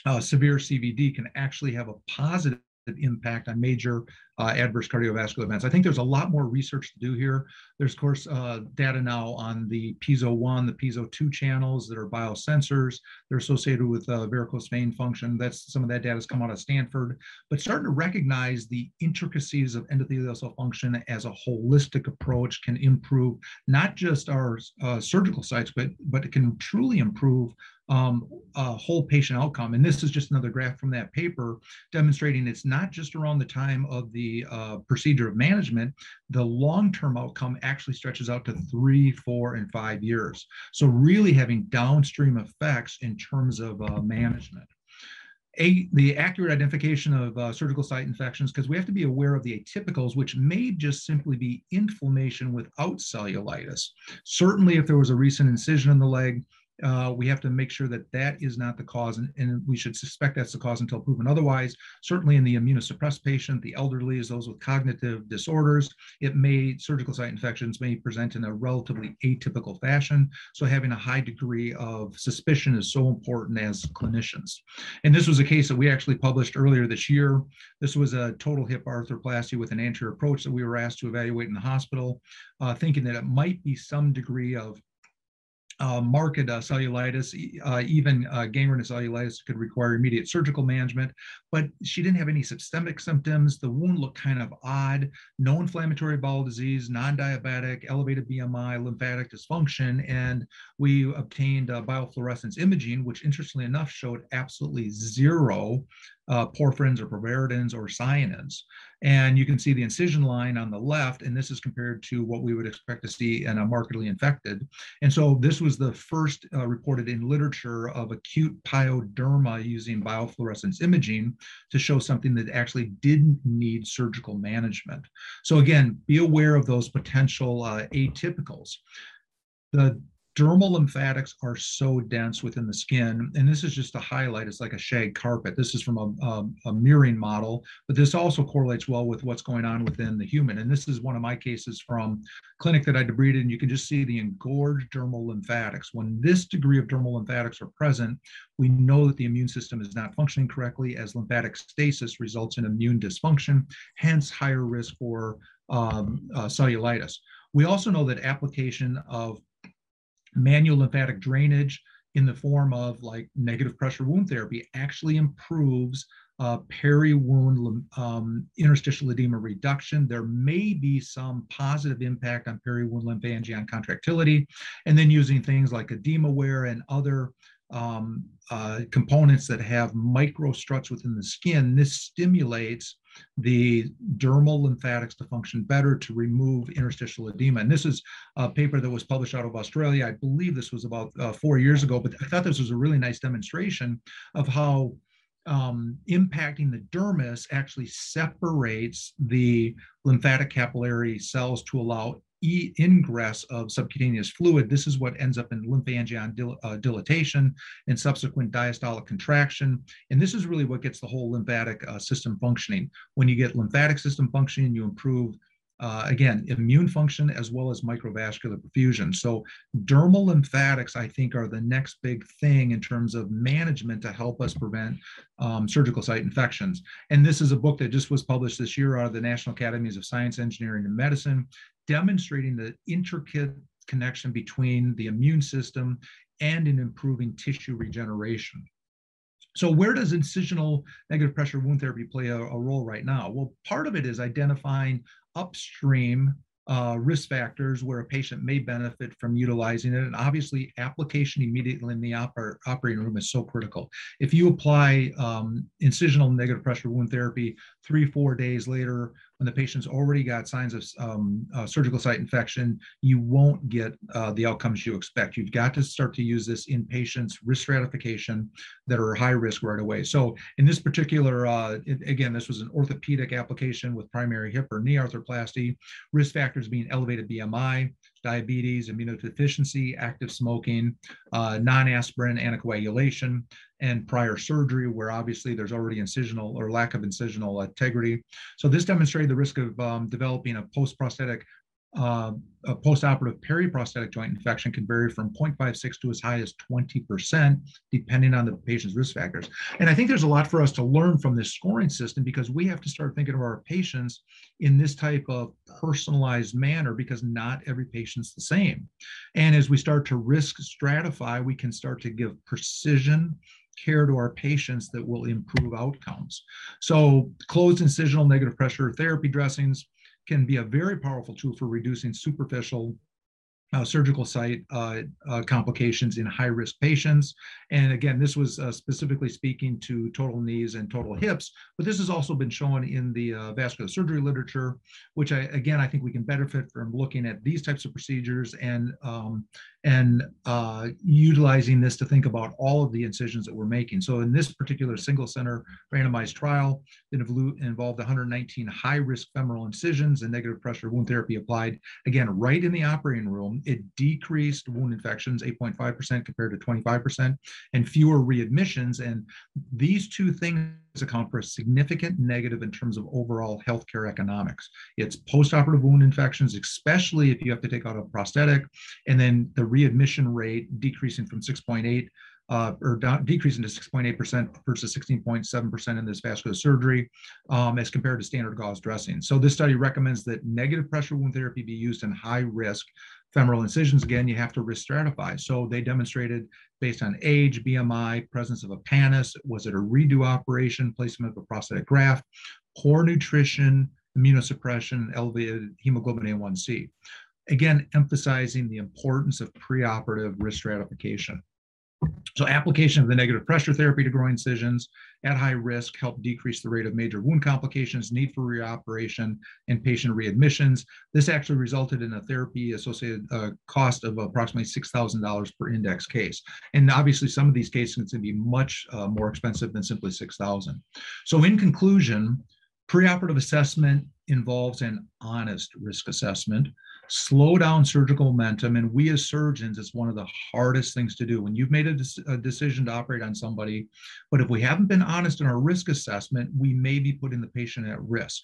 uh, severe CVD can actually have a positive impact on major uh, adverse cardiovascular events. I think there's a lot more research to do here. There's, of course, uh, data now on the PIEZO1, the PIEZO2 channels that are biosensors. They're associated with uh, varicose vein function. That's some of that data has come out of Stanford. But starting to recognize the intricacies of endothelial cell function as a holistic approach can improve not just our uh, surgical sites, but but it can truly improve um, a whole patient outcome. And this is just another graph from that paper demonstrating it's not just around the time of the uh, procedure of management, the long-term outcome actually stretches out to three, four, and five years. So really having downstream effects in terms of uh, management. A, the accurate identification of uh, surgical site infections, because we have to be aware of the atypicals, which may just simply be inflammation without cellulitis. Certainly, if there was a recent incision in the leg, uh, we have to make sure that that is not the cause, and, and, we should suspect that's the cause until proven otherwise. Certainly, in the immunosuppressed patient, the elderly, as those with cognitive disorders, it may surgical site infections may present in a relatively atypical fashion. So, having a high degree of suspicion is so important as clinicians. And this was a case that we actually published earlier this year. This was a total hip arthroplasty with an anterior approach that we were asked to evaluate in the hospital, uh, thinking that it might be some degree of uh, marked uh, cellulitis, uh, even uh, gangrenous cellulitis could require immediate surgical management, but she didn't have any systemic symptoms. The wound looked kind of odd, no inflammatory bowel disease, non-diabetic, elevated BMI, lymphatic dysfunction, and we obtained uh, biofluorescence imaging, which interestingly enough showed absolutely zero uh, porphyrins or pyoverdins or cyanins. And you can see the incision line on the left, and this is compared to what we would expect to see in a markedly infected. And so this was the first uh, reported in literature of acute pyoderma using biofluorescence imaging to show something that actually didn't need surgical management. So again, be aware of those potential uh, atypicals. The dermal lymphatics are so dense within the skin, and this is just a highlight. It's like a shag carpet. This is from a, a, a, murine model, but this also correlates well with what's going on within the human. And this is one of my cases from clinic that I debrided, and you can just see the engorged dermal lymphatics. When this degree of dermal lymphatics are present, we know that the immune system is not functioning correctly as lymphatic stasis results in immune dysfunction, hence higher risk for um, uh, cellulitis. We also know that application of manual lymphatic drainage in the form of like negative pressure wound therapy actually improves uh, peri-wound um, interstitial edema reduction. There may be some positive impact on peri-wound lymphangion contractility, and then using things like EdemaWear and other um, uh, components that have micro struts within the skin, this stimulates the dermal lymphatics to function better to remove interstitial edema. And this is a paper that was published out of Australia. I believe this was about uh, four years ago, but I thought this was a really nice demonstration of how um, impacting the dermis actually separates the lymphatic capillary cells to allow e ingress of subcutaneous fluid. This is what ends up in lymphangion dil uh, dilatation and subsequent diastolic contraction. And this is really what gets the whole lymphatic uh, system functioning. When you get lymphatic system functioning, you improve uh, again, immune function as well as microvascular perfusion. So dermal lymphatics, I think, are the next big thing in terms of management to help us prevent um, surgical site infections. And this is a book that just was published this year out of the National Academies of Science, Engineering, and Medicine, demonstrating the intricate connection between the immune system and in improving tissue regeneration. So where does incisional negative pressure wound therapy play a, a, role right now? Well, part of it is identifying upstream uh, risk factors where a patient may benefit from utilizing it. And obviously, application immediately in the oper operating room is so critical. If you apply um, incisional negative pressure wound therapy three, four days later, when the patient's already got signs of um, uh, surgical site infection, you won't get uh, the outcomes you expect. You've got to start to use this in patients' risk stratification that are high risk right away. So in this particular, uh, it, again, this was an orthopedic application with primary hip or knee arthroplasty, risk factors being elevated BMI, diabetes, immunodeficiency, active smoking, uh, non-aspirin anticoagulation, and prior surgery, where obviously there's already incisional or lack of incisional integrity. So this demonstrated the risk of um, developing a post-prosthetic uh, a postoperative periprosthetic joint infection can vary from 0.56 to as high as 20%, depending on the patient's risk factors. And I think there's a lot for us to learn from this scoring system because we have to start thinking of our patients in this type of personalized manner because not every patient's the same. And as we start to risk stratify, we can start to give precision care to our patients that will improve outcomes. So closed incisional negative pressure therapy dressings, can be a very powerful tool for reducing superficial uh, surgical site uh, uh, complications in high risk patients. And again, this was uh, specifically speaking to total knees and total hips, but this has also been shown in the uh, vascular surgery literature, which I, again, I think we can benefit from looking at these types of procedures and, um, and uh, utilizing this to think about all of the incisions that we're making. So in this particular single center randomized trial, it involved 119 high risk femoral incisions and negative pressure wound therapy applied, again, right in the operating room it decreased wound infections 8.5% compared to 25% and fewer readmissions. And these two things account for a significant negative in terms of overall healthcare economics. It's postoperative wound infections, especially if you have to take out a prosthetic, and then the readmission rate decreasing from 6.8 uh, or down, decreasing to 6.8% versus 16.7% in this vascular surgery um, as compared to standard gauze dressing. So this study recommends that negative pressure wound therapy be used in high risk femoral incisions, again, you have to risk stratify. So they demonstrated based on age, BMI, presence of a pannus, was it a redo operation, placement of a prosthetic graft, poor nutrition, immunosuppression, elevated hemoglobin A1C. Again, emphasizing the importance of preoperative risk stratification. So application of the negative pressure therapy to groin incisions at high risk helped decrease the rate of major wound complications, need for reoperation, and patient readmissions. This actually resulted in a therapy associated uh, cost of approximately $6,000 per index case. And obviously some of these cases can be much uh, more expensive than simply 6,000. So in conclusion, preoperative assessment involves an honest risk assessment slow down surgical momentum. And we as surgeons, it's one of the hardest things to do. When you've made a, a, decision to operate on somebody, but if we haven't been honest in our risk assessment, we may be putting the patient at risk.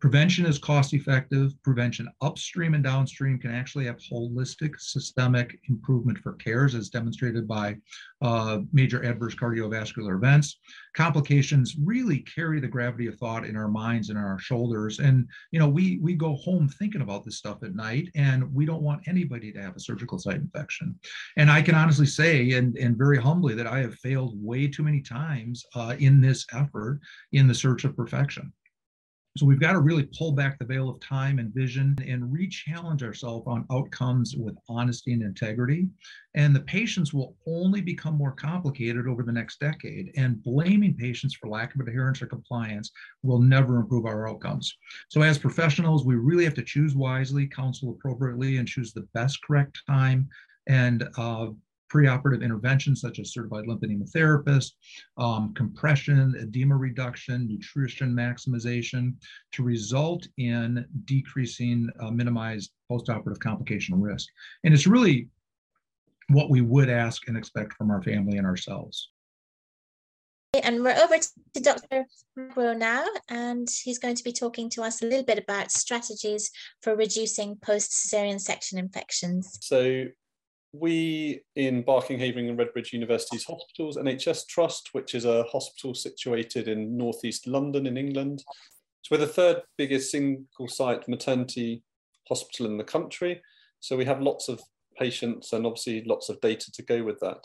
Prevention is cost effective. Prevention upstream and downstream can actually have holistic systemic improvement for cares as demonstrated by uh, major adverse cardiovascular events. Complications really carry the gravity of thought in our minds and our shoulders. And, you know, we, we go home thinking about this stuff at night and we don't want anybody to have a surgical site infection. And I can honestly say, and, and very humbly, that I have failed way too many times uh, in this effort in the search of perfection. So we've got to really pull back the veil of time and vision and re-challenge ourselves on outcomes with honesty and integrity. And the patients will only become more complicated over the next decade. And blaming patients for lack of adherence or compliance will never improve our outcomes. So as professionals, we really have to choose wisely, counsel appropriately, and choose the best correct time and uh, preoperative interventions such as certified lymphedema therapist, um, compression, edema reduction, nutrition maximization to result in decreasing uh, minimized postoperative complication risk. And it's really what we would ask and expect from our family and ourselves. And we're over to Dr. Magro now, and he's going to be talking to us a little bit about strategies for reducing post cesarean section infections. So, we in Barking, Havering, and Redbridge Universities Hospitals NHS Trust, which is a hospital situated in northeast London in England, so we're the third biggest single site maternity hospital in the country. So we have lots of patients and obviously lots of data to go with that.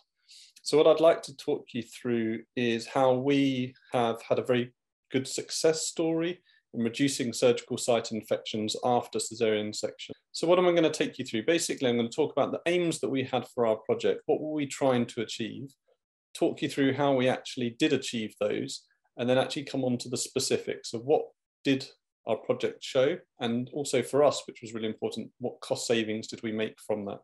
So what I'd like to talk you through is how we have had a very good success story in reducing surgical site infections after cesarean section. So what am I going to take you through? Basically, I'm going to talk about the aims that we had for our project. What were we trying to achieve? Talk you through how we actually did achieve those, and then actually come on to the specifics of what did our project show, and also for us, which was really important, what cost savings did we make from that?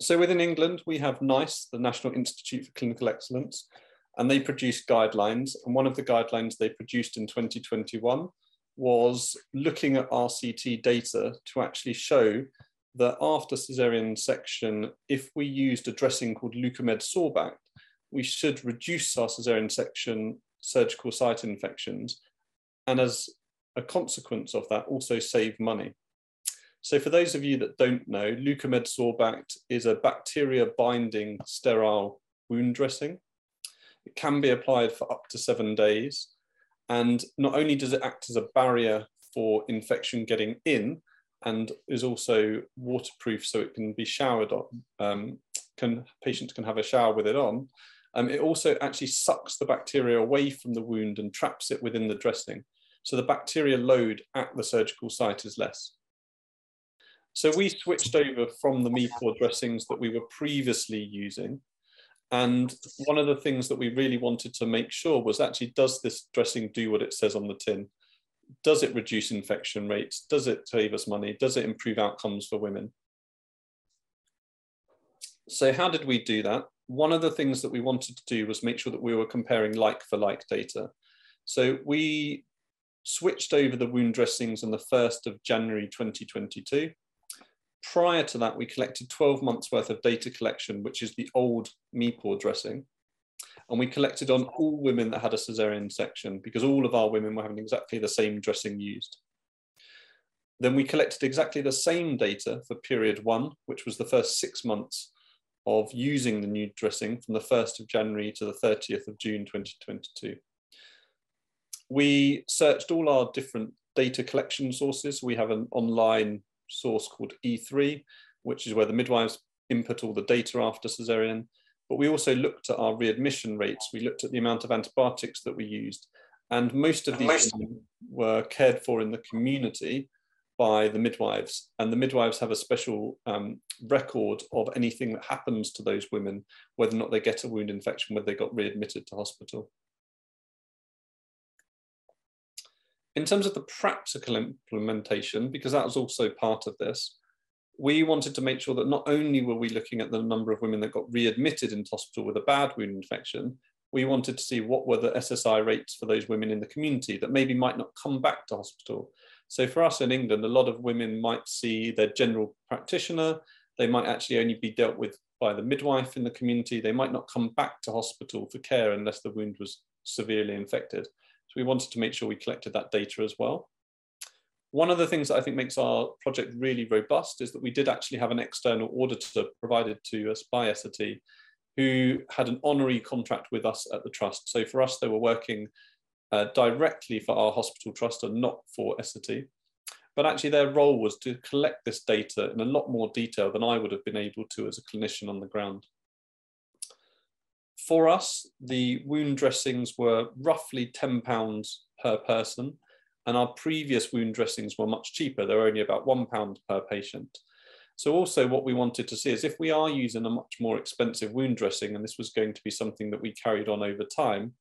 So within England, we have NICE, the National Institute for Clinical Excellence, and they produced guidelines. And one of the guidelines they produced in 2021 was looking at RCT data to actually show that after cesarean section, if we used a dressing called Leukomed Sorbact, we should reduce our cesarean section surgical site infections, and as a consequence of that, also save money. So for those of you that don't know, Leukomed Sorbact is a bacteria binding sterile wound dressing. It can be applied for up to seven days. And not only does it act as a barrier for infection getting in, and is also waterproof so it can be showered on, um, can, patients can have a shower with it on, um, it also actually sucks the bacteria away from the wound and traps it within the dressing. So the bacteria load at the surgical site is less. So we switched over from the Mepore dressings that we were previously using. And one of the things that we really wanted to make sure was actually, does this dressing do what it says on the tin? Does it reduce infection rates? Does it save us money? Does it improve outcomes for women? So how did we do that? one of the things that we wanted to do was make sure that we were comparing like for like data. So we switched over the wound dressings on the 1st of January 2022. Prior to that, we collected 12 months worth of data collection, which is the old Mepore dressing. And we collected on all women that had a cesarean section because all of our women were having exactly the same dressing used. Then we collected exactly the same data for period one, which was the first six months of using the new dressing from the 1st of January to the 30th of June 2022. We searched all our different data collection sources. We have an online source called E3, which is where the midwives input all the data after cesarean. But we also looked at our readmission rates. We looked at the amount of antibiotics that we used. And most of these were cared for in the community by the midwives, and the midwives have a special um, record of anything that happens to those women, whether or not they get a wound infection, whether they got readmitted to hospital. In terms of the practical implementation, because that was also part of this, we wanted to make sure that not only were we looking at the number of women that got readmitted into hospital with a bad wound infection, we wanted to see what were the SSI rates for those women in the community that maybe might not come back to hospital so for us in England, a lot of women might see their general practitioner. They might actually only be dealt with by the midwife in the community. They might not come back to hospital for care unless the wound was severely infected. So we wanted to make sure we collected that data as well. One of the things that I think makes our project really robust is that we did actually have an external auditor provided to us by Essity who had an honorary contract with us at the trust. So for us, they were working uh, directly for our hospital trust and not for Essity. But actually, their role was to collect this data in a lot more detail than I would have been able to as a clinician on the ground. For us, the wound dressings were roughly £10 per person, and our previous wound dressings were much cheaper. They were only about £1 per patient. So also what we wanted to see is if we are using a much more expensive wound dressing, and this was going to be something that we carried on over time,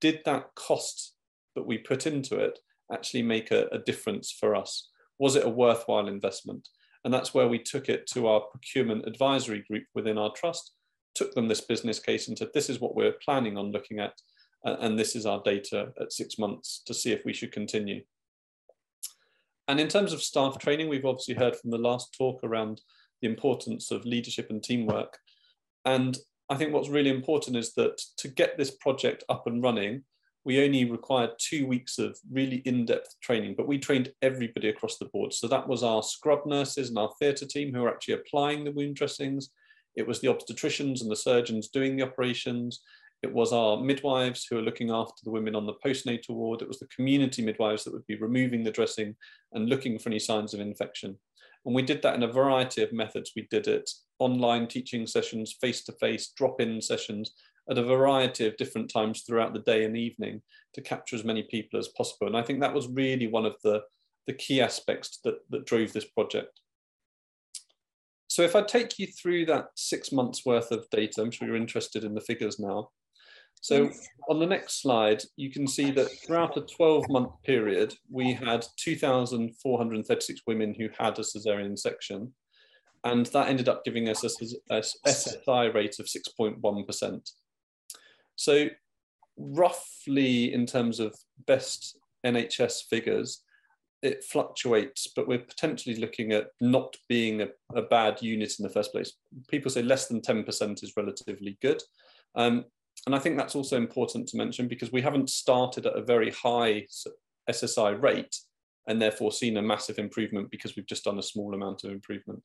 did that cost that we put into it actually make a, a difference for us? Was it a worthwhile investment? And that's where we took it to our procurement advisory group within our trust, took them this business case and said, this is what we're planning on looking at. And this is our data at six months to see if we should continue. And in terms of staff training, we've obviously heard from the last talk around the importance of leadership and teamwork. And I think what's really important is that to get this project up and running, we only required two weeks of really in-depth training, but we trained everybody across the board. So that was our scrub nurses and our theatre team who were actually applying the wound dressings. It was the obstetricians and the surgeons doing the operations. It was our midwives who are looking after the women on the postnatal ward. It was the community midwives that would be removing the dressing and looking for any signs of infection. And we did that in a variety of methods. We did it online teaching sessions, face-to-face, drop-in sessions at a variety of different times throughout the day and evening to capture as many people as possible. And I think that was really one of the, the key aspects that, that drove this project. So if I take you through that six months worth of data, I'm sure you're interested in the figures now. So yes. on the next slide, you can see that throughout a 12 month period, we had 2,436 women who had a cesarean section. And that ended up giving us a, a SSI rate of 6.1%. So roughly in terms of best NHS figures, it fluctuates, but we're potentially looking at not being a, a, bad unit in the first place. People say less than 10% is relatively good. Um, and I think that's also important to mention because we haven't started at a very high SSI rate and therefore seen a massive improvement because we've just done a small amount of improvement.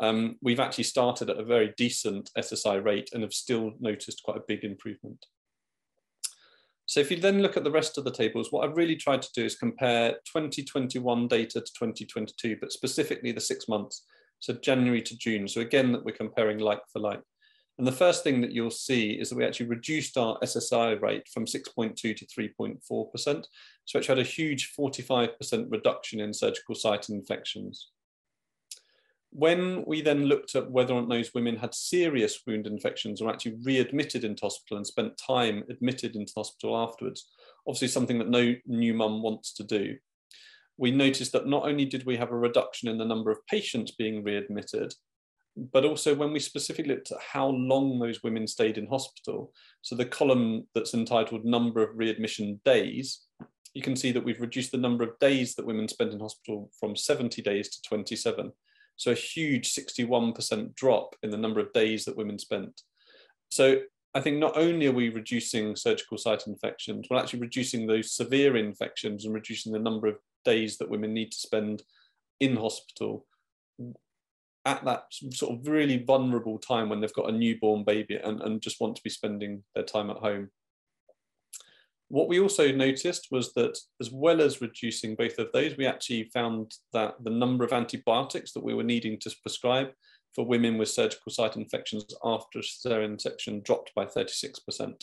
Um, we've actually started at a very decent SSI rate and have still noticed quite a big improvement. So if you then look at the rest of the tables, what I've really tried to do is compare 2021 data to 2022, but specifically the six months, so January to June. So again, that we're comparing like for like. And the first thing that you'll see is that we actually reduced our SSI rate from 6.2 to 3.4%. So actually had a huge 45% reduction in surgical site infections. When we then looked at whether or not those women had serious wound infections or actually readmitted into hospital and spent time admitted into hospital afterwards, obviously something that no new mum wants to do, we noticed that not only did we have a reduction in the number of patients being readmitted, but also when we specifically looked at how long those women stayed in hospital. So the column that's entitled number of readmission days, you can see that we've reduced the number of days that women spent in hospital from 70 days to 27. So a huge 61% drop in the number of days that women spent. So I think not only are we reducing surgical site infections, we're actually reducing those severe infections and reducing the number of days that women need to spend in hospital at that sort of really vulnerable time when they've got a newborn baby and, and just want to be spending their time at home. What we also noticed was that as well as reducing both of those, we actually found that the number of antibiotics that we were needing to prescribe for women with surgical site infections after cesarean section dropped by 36%.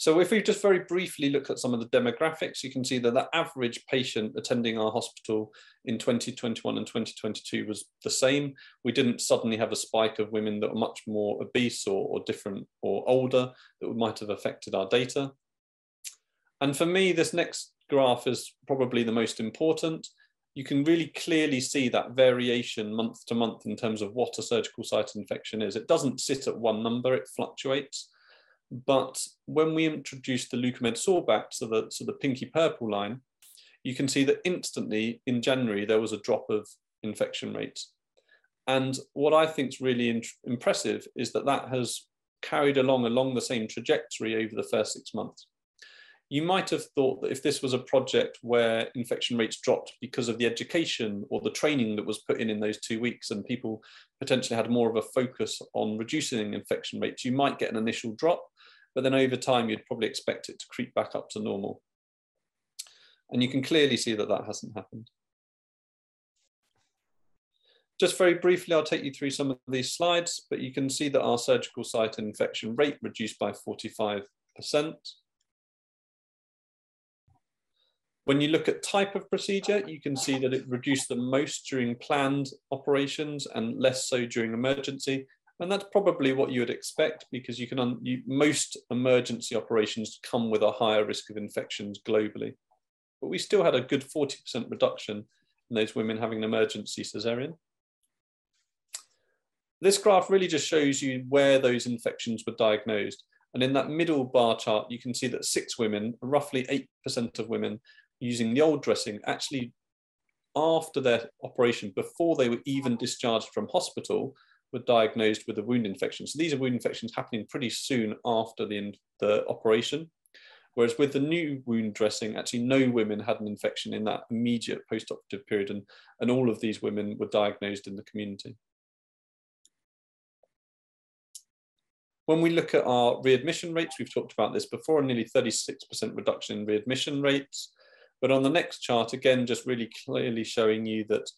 So if we just very briefly look at some of the demographics, you can see that the average patient attending our hospital in 2021 and 2022 was the same. We didn't suddenly have a spike of women that were much more obese or, or different or older that might have affected our data. And for me, this next graph is probably the most important. You can really clearly see that variation month to month in terms of what a surgical site infection is. It doesn't sit at one number, it fluctuates. But when we introduce the Leukomed Sorbact, so the, so the pinky purple line, you can see that instantly in January there was a drop of infection rates. And what I think is really impressive is that that has carried along along the same trajectory over the first six months. You might have thought that if this was a project where infection rates dropped because of the education or the training that was put in in those two weeks and people potentially had more of a focus on reducing infection rates, you might get an initial drop but then over time you'd probably expect it to creep back up to normal. And you can clearly see that that hasn't happened. Just very briefly, I'll take you through some of these slides, but you can see that our surgical site infection rate reduced by 45%. When you look at type of procedure, you can see that it reduced the most during planned operations and less so during emergency, and that's probably what you would expect because you can you, most emergency operations come with a higher risk of infections globally. but we still had a good 40% reduction in those women having an emergency cesarean. This graph really just shows you where those infections were diagnosed. And in that middle bar chart, you can see that six women, roughly 8% of women using the old dressing, actually after their operation, before they were even discharged from hospital, were diagnosed with a wound infection. So these are wound infections happening pretty soon after the, the operation. Whereas with the new wound dressing, actually no women had an infection in that immediate post-operative period, and, and all of these women were diagnosed in the community. When we look at our readmission rates, we've talked about this before, nearly 36% reduction in readmission rates. But on the next chart, again, just really clearly showing you that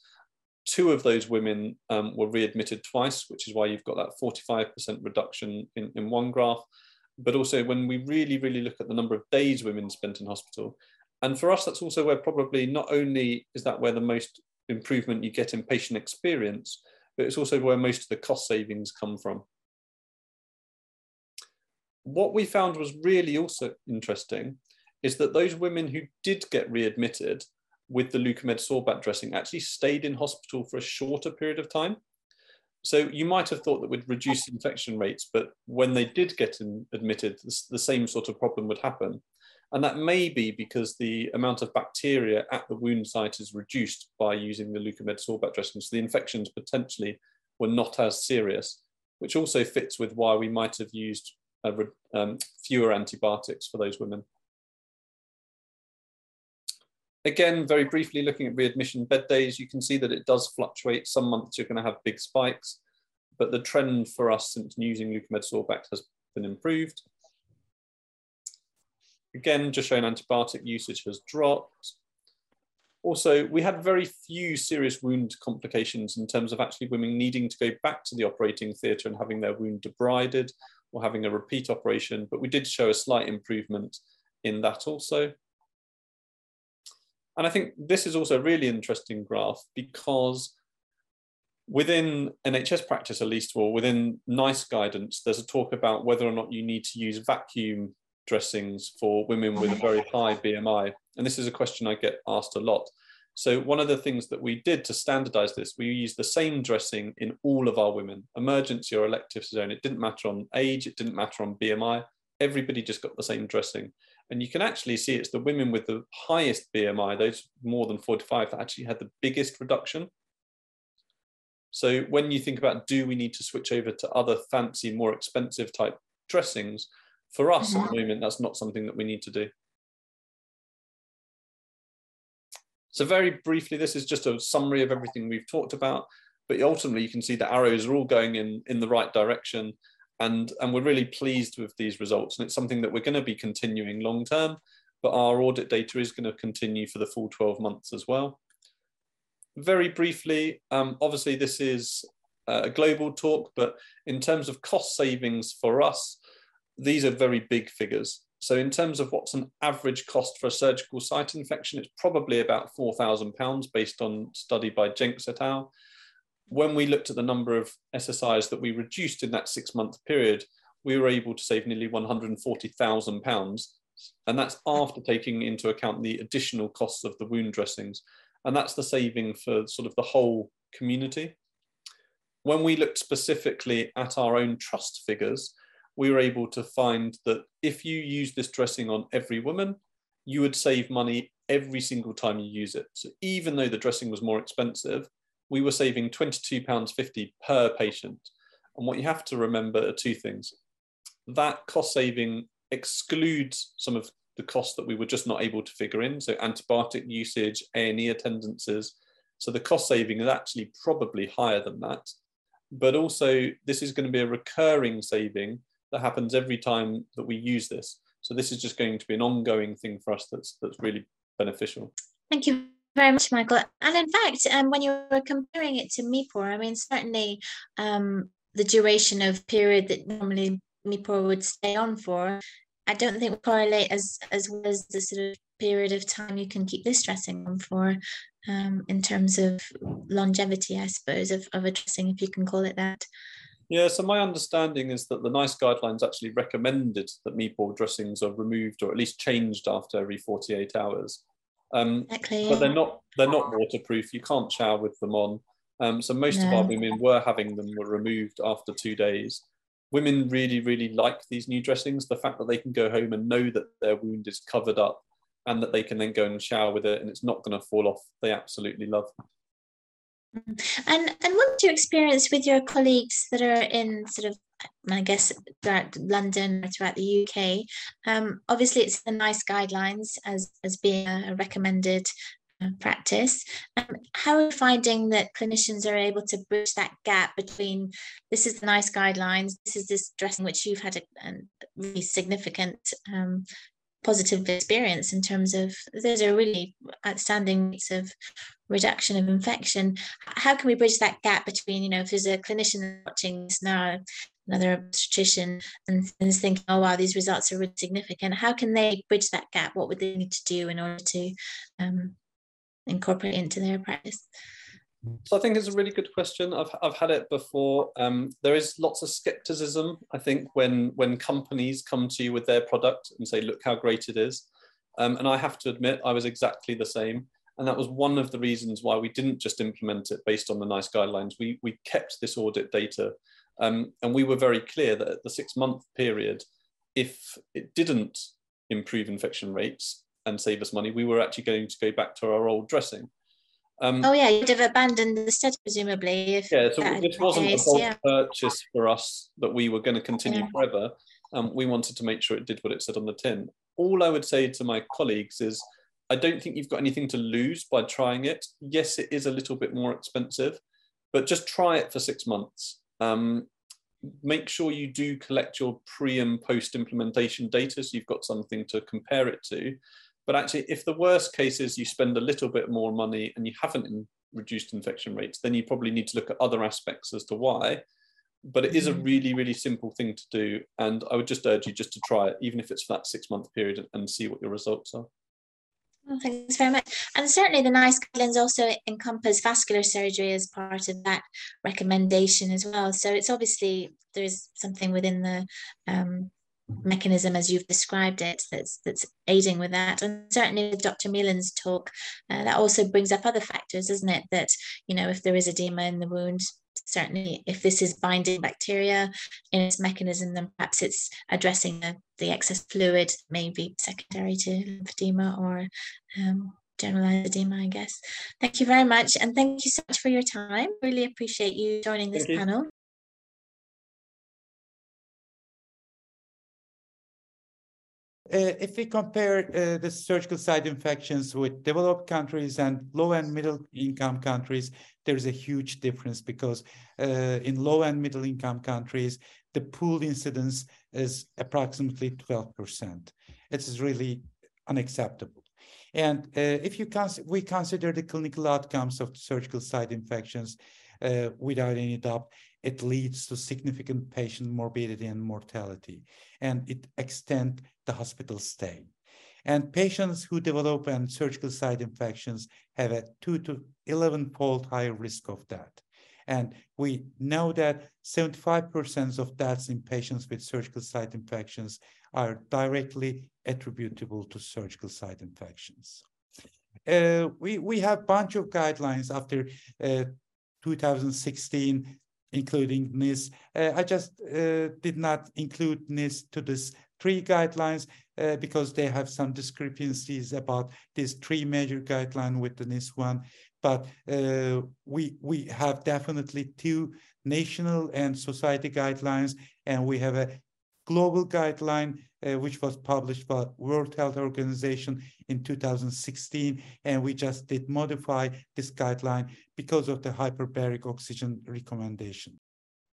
two of those women um, were readmitted twice, which is why you've got that 45% reduction in, in one graph. But also when we really, really look at the number of days women spent in hospital, and for us, that's also where probably not only is that where the most improvement you get in patient experience, but it's also where most of the cost savings come from what we found was really also interesting is that those women who did get readmitted with the Leukomed Sorbact dressing actually stayed in hospital for a shorter period of time. So you might have thought that would reduce infection rates, but when they did get in, admitted, the, same sort of problem would happen. And that may be because the amount of bacteria at the wound site is reduced by using the Leukomed Sorbact dressing. So the infections potentially were not as serious, which also fits with why we might have used uh, um, fewer antibiotics for those women. Again, very briefly looking at readmission bed days, you can see that it does fluctuate. Some months you're going to have big spikes, but the trend for us since using Leukomed Sorbact has been improved. Again, just showing antibiotic usage has dropped. Also, we had very few serious wound complications in terms of actually women needing to go back to the operating theatre and having their wound debrided or having a repeat operation, but we did show a slight improvement in that also. And I think this is also a really interesting graph because within NHS practice, at least, or within NICE guidance, there's a talk about whether or not you need to use vacuum dressings for women with a very high BMI. And this is a question I get asked a lot. So one of the things that we did to standardize this, we used the same dressing in all of our women, emergency or elective zone. It didn't matter on age, it didn't matter on BMI. Everybody just got the same dressing. And you can actually see it's the women with the highest BMI, those more than 45, that actually had the biggest reduction. So when you think about do we need to switch over to other fancy, more expensive type dressings, for us mm-hmm. at the moment, that's not something that we need to do. So very briefly, this is just a summary of everything we've talked about, but ultimately you can see the arrows are all going in, in the right direction and, and we're really pleased with these results. And it's something that we're going to be continuing long term, but our audit data is going to continue for the full 12 months as well. Very briefly, um, obviously this is a global talk, but in terms of cost savings for us, these are very big figures. So in terms of what's an average cost for a surgical site infection, it's probably about £4,000 based on study by Jenks et al. When we looked at the number of SSIs that we reduced in that six month period, we were able to save nearly £140,000. And that's after taking into account the additional costs of the wound dressings. And that's the saving for sort of the whole community. When we looked specifically at our own trust figures, we were able to find that if you use this dressing on every woman, you would save money every single time you use it. So even though the dressing was more expensive, we were saving £22.50 per patient. And what you have to remember are two things. That cost saving excludes some of the costs that we were just not able to figure in. So antibiotic usage, A&E attendances. So the cost saving is actually probably higher than that. But also this is going to be a recurring saving that happens every time that we use this. So this is just going to be an ongoing thing for us that's that's really beneficial. Thank you very much, Michael. And in fact, um, when you were comparing it to Mepore, I mean, certainly um, the duration of period that normally Mepore would stay on for, I don't think correlate as as well as the sort of period of time you can keep this dressing on for um, in terms of longevity, I suppose, of, of a dressing, if you can call it that. Yeah, so my understanding is that the NICE guidelines actually recommended that Mepore dressings are removed or at least changed after every 48 hours. Um, exactly. But they're not they're not waterproof. You can't shower with them on. Um, so most no. of our women were having them were removed after two days. Women really, really like these new dressings. The fact that they can go home and know that their wound is covered up and that they can then go and shower with it and it's not going to fall off, they absolutely love. And and what's your experience with your colleagues that are in sort of I guess throughout London throughout the UK? Um, obviously, it's the NICE guidelines as as being a recommended uh, practice. Um, how are you finding that clinicians are able to bridge that gap between this is the NICE guidelines, this is this dressing which you've had a, a really significant um, positive experience in terms of those are really outstanding of reduction of infection. How can we bridge that gap between, you know, if there's a clinician watching this now, another obstetrician, and, is thinking, oh wow, these results are really significant. How can they bridge that gap? What would they need to do in order to um, incorporate into their practice? So I think it's a really good question. I've, I've had it before. Um, there is lots of skepticism, I think, when when companies come to you with their product and say, look how great it is. Um, and I have to admit, I was exactly the same. And that was one of the reasons why we didn't just implement it based on the NICE guidelines. We, we kept this audit data. Um, and we were very clear that at the six month period, if it didn't improve infection rates and save us money, we were actually going to go back to our old dressing. Um, oh yeah, you'd have abandoned the study presumably. If yeah, so this wasn't case, a bulk yeah. purchase for us that we were going to continue yeah. forever. Um, we wanted to make sure it did what it said on the tin. All I would say to my colleagues is, I don't think you've got anything to lose by trying it. Yes, it is a little bit more expensive, but just try it for six months. Um, make sure you do collect your pre and post implementation data so you've got something to compare it to but actually, if the worst case is you spend a little bit more money and you haven't in reduced infection rates, then you probably need to look at other aspects as to why. But it is a mm-hmm. really, really simple thing to do. And I would just urge you just to try it, even if it's for that six month period and see what your results are. Thanks very much. And certainly the NICE guidelines also encompass vascular surgery as part of that recommendation as well. So it's obviously there's something within the um, mechanism as you've described it that's that's aiding with that and certainly with dr Melin's talk uh, that also brings up other factors isn't it that you know if there is edema in the wound certainly if this is binding bacteria in its mechanism then perhaps it's addressing the, the excess fluid maybe secondary to lymphedema or um, generalized edema i guess. Thank you very much and thank you so much for your time. Really appreciate you joining this panel. Uh, if we compare uh, the surgical site infections with developed countries and low and middle income countries, there's a huge difference because uh, in low and middle income countries, the pooled incidence is approximately 12%. It is really unacceptable. And uh, if you cons we consider the clinical outcomes of surgical site infections, uh, without any doubt, it leads to significant patient morbidity and mortality, and it extends the hospital stay. And patients who develop an surgical site infections have a two to 11 fold higher risk of death. And we know that 75% of deaths in patients with surgical site infections are directly attributable to surgical site infections. Uh, we, we have a bunch of guidelines after uh, 2016 including NICE. Uh, I just uh, did not include NICE to this three guidelines uh, because they have some discrepancies about these three major guideline with the NICE one. But uh, we we have definitely two national and society guidelines, and we have a global guideline uh, which was published by World Health Organization in 2016, and we just did modify this guideline because of the hyperbaric oxygen recommendation.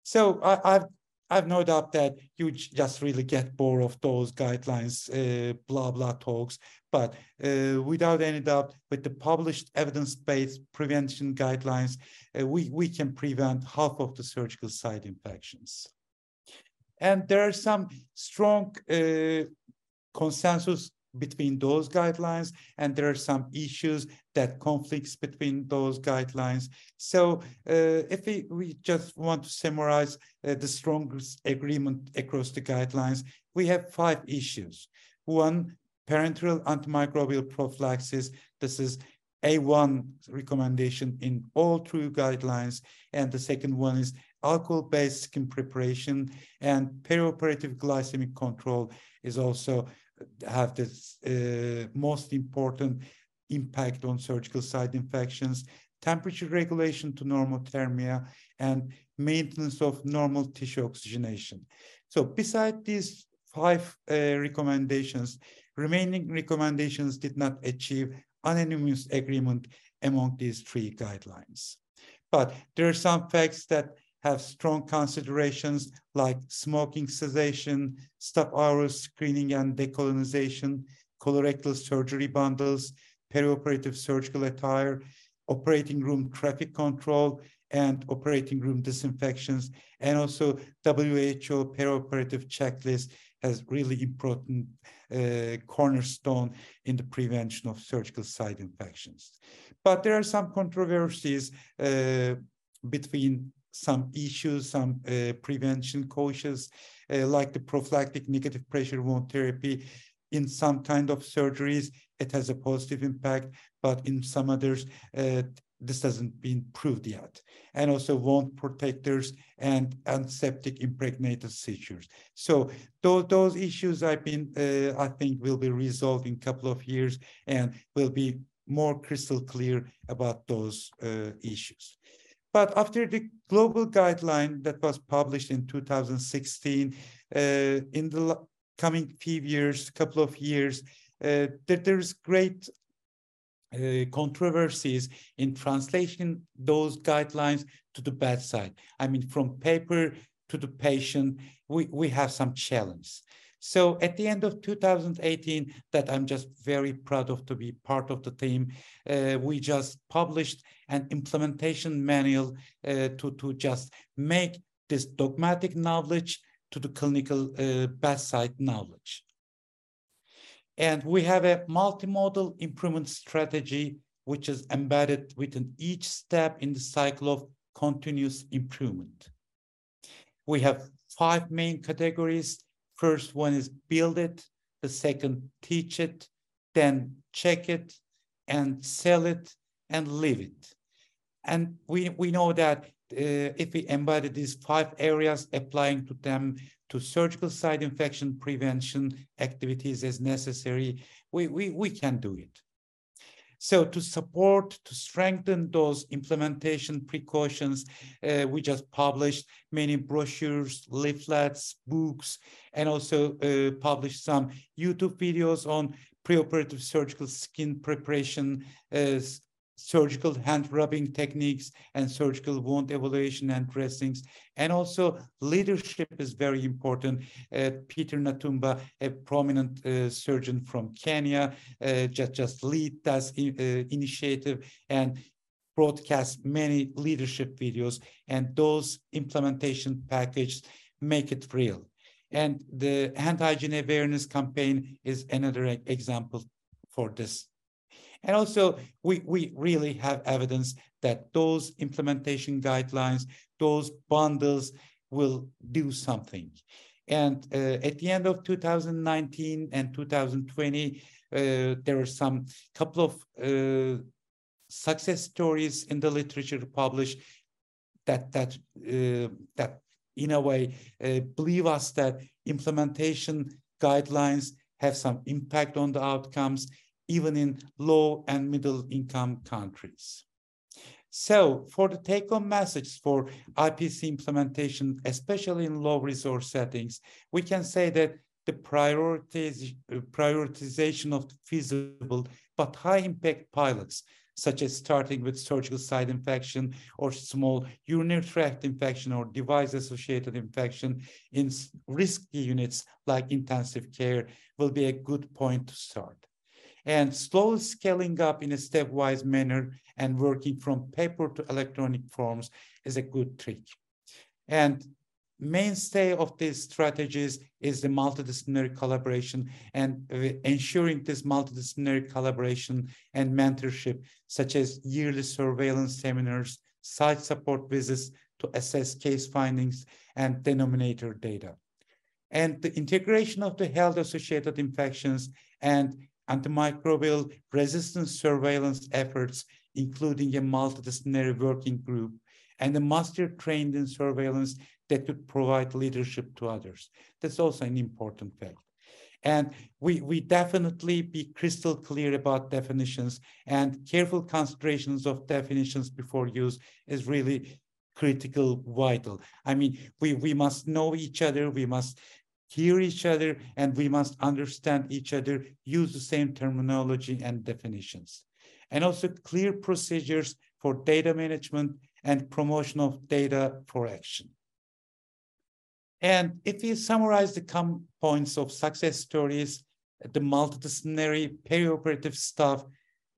So I, have I've no doubt that you just really get bored of those guidelines, uh, blah, blah talks. But uh, without any doubt, with the published evidence-based prevention guidelines, uh, we, we can prevent half of the surgical site infections. And there are some strong uh, consensus between those guidelines and there are some issues that conflicts between those guidelines. So uh, if we, we just want to summarize uh, the strongest agreement across the guidelines we have five issues. One parenteral antimicrobial prophylaxis. This is A1 recommendation in all true guidelines. And the second one is alcohol-based skin preparation. And perioperative glycemic control is also have the uh, most important impact on surgical site infections, temperature regulation to normothermia, and maintenance of normal tissue oxygenation. So beside these five uh, recommendations, remaining recommendations did not achieve unanimous agreement among these three guidelines. But there are some facts that have strong considerations like smoking cessation, Staph aureus screening and decolonization, colorectal surgery bundles, perioperative surgical attire, operating room traffic control, and operating room disinfections, and also WHO perioperative checklist has really important uh, cornerstone in the prevention of surgical site infections. But there are some controversies uh, between some issues, some uh, prevention cautious, uh, like the prophylactic negative pressure wound therapy. In some kind of surgeries, it has a positive impact, but in some others, uh, this hasn't been proved yet. And also wound protectors and antiseptic impregnated sutures. So those, those issues I've been, uh, I think will be resolved in a couple of years and will be more crystal clear about those uh, issues. But after the global guideline that was published in 2016, uh, in the coming few years, couple of years, uh, there, there's great uh, controversies in translation those guidelines to the bedside. I mean, from paper to the patient, we, we have some challenge. So at the end of 2018, that I'm just very proud of to be part of the team, uh, we just published an implementation manual uh, to, to just make this dogmatic knowledge to the clinical uh, bedside knowledge. And we have a multimodal improvement strategy, which is embedded within each step in the cycle of continuous improvement. We have five main categories First one is build it, the second teach it, then check it and sell it and live it. And we, we know that uh, if we embody these five areas, applying to them to surgical site infection prevention activities as necessary, we, we, we can do it. So to support, to strengthen those implementation precautions, uh, we just published many brochures, leaflets, books, and also uh, published some YouTube videos on preoperative surgical skin preparation, uh, surgical hand rubbing techniques and surgical wound evaluation and dressings. And also leadership is very important. Uh, Peter Nthumba, a prominent uh, surgeon from Kenya, uh, just, just lead that uh, initiative and broadcast many leadership videos and those implementation packages make it real. And the hand hygiene awareness campaign is another example for this and also, we, we really have evidence that those implementation guidelines, those bundles will do something. And uh, at the end of 2019 and 2020, uh, there are some couple of uh, success stories in the literature published that that uh, that in a way uh, believe us that implementation guidelines have some impact on the outcomes even in low and middle income countries. So for the take-home message for IPC implementation, especially in low resource settings, we can say that the prioritiz uh, prioritization of feasible but high impact pilots, such as starting with surgical site infection or small urinary tract infection or device associated infection in risky units like intensive care will be a good point to start and slowly scaling up in a stepwise manner and working from paper to electronic forms is a good trick. And mainstay of these strategies is the multidisciplinary collaboration and ensuring this multidisciplinary collaboration and mentorship, such as yearly surveillance seminars, site support visits to assess case findings and denominator data. And the integration of the health associated infections and antimicrobial resistance surveillance efforts, including a multidisciplinary working group, and a master trained in surveillance that could provide leadership to others. That's also an important fact. And we, we definitely be crystal clear about definitions and careful considerations of definitions before use is really critical, vital. I mean, we, we must know each other, we must hear each other, and we must understand each other, use the same terminology and definitions. And also clear procedures for data management and promotion of data for action. And if we summarize the common points of success stories, the multidisciplinary perioperative staff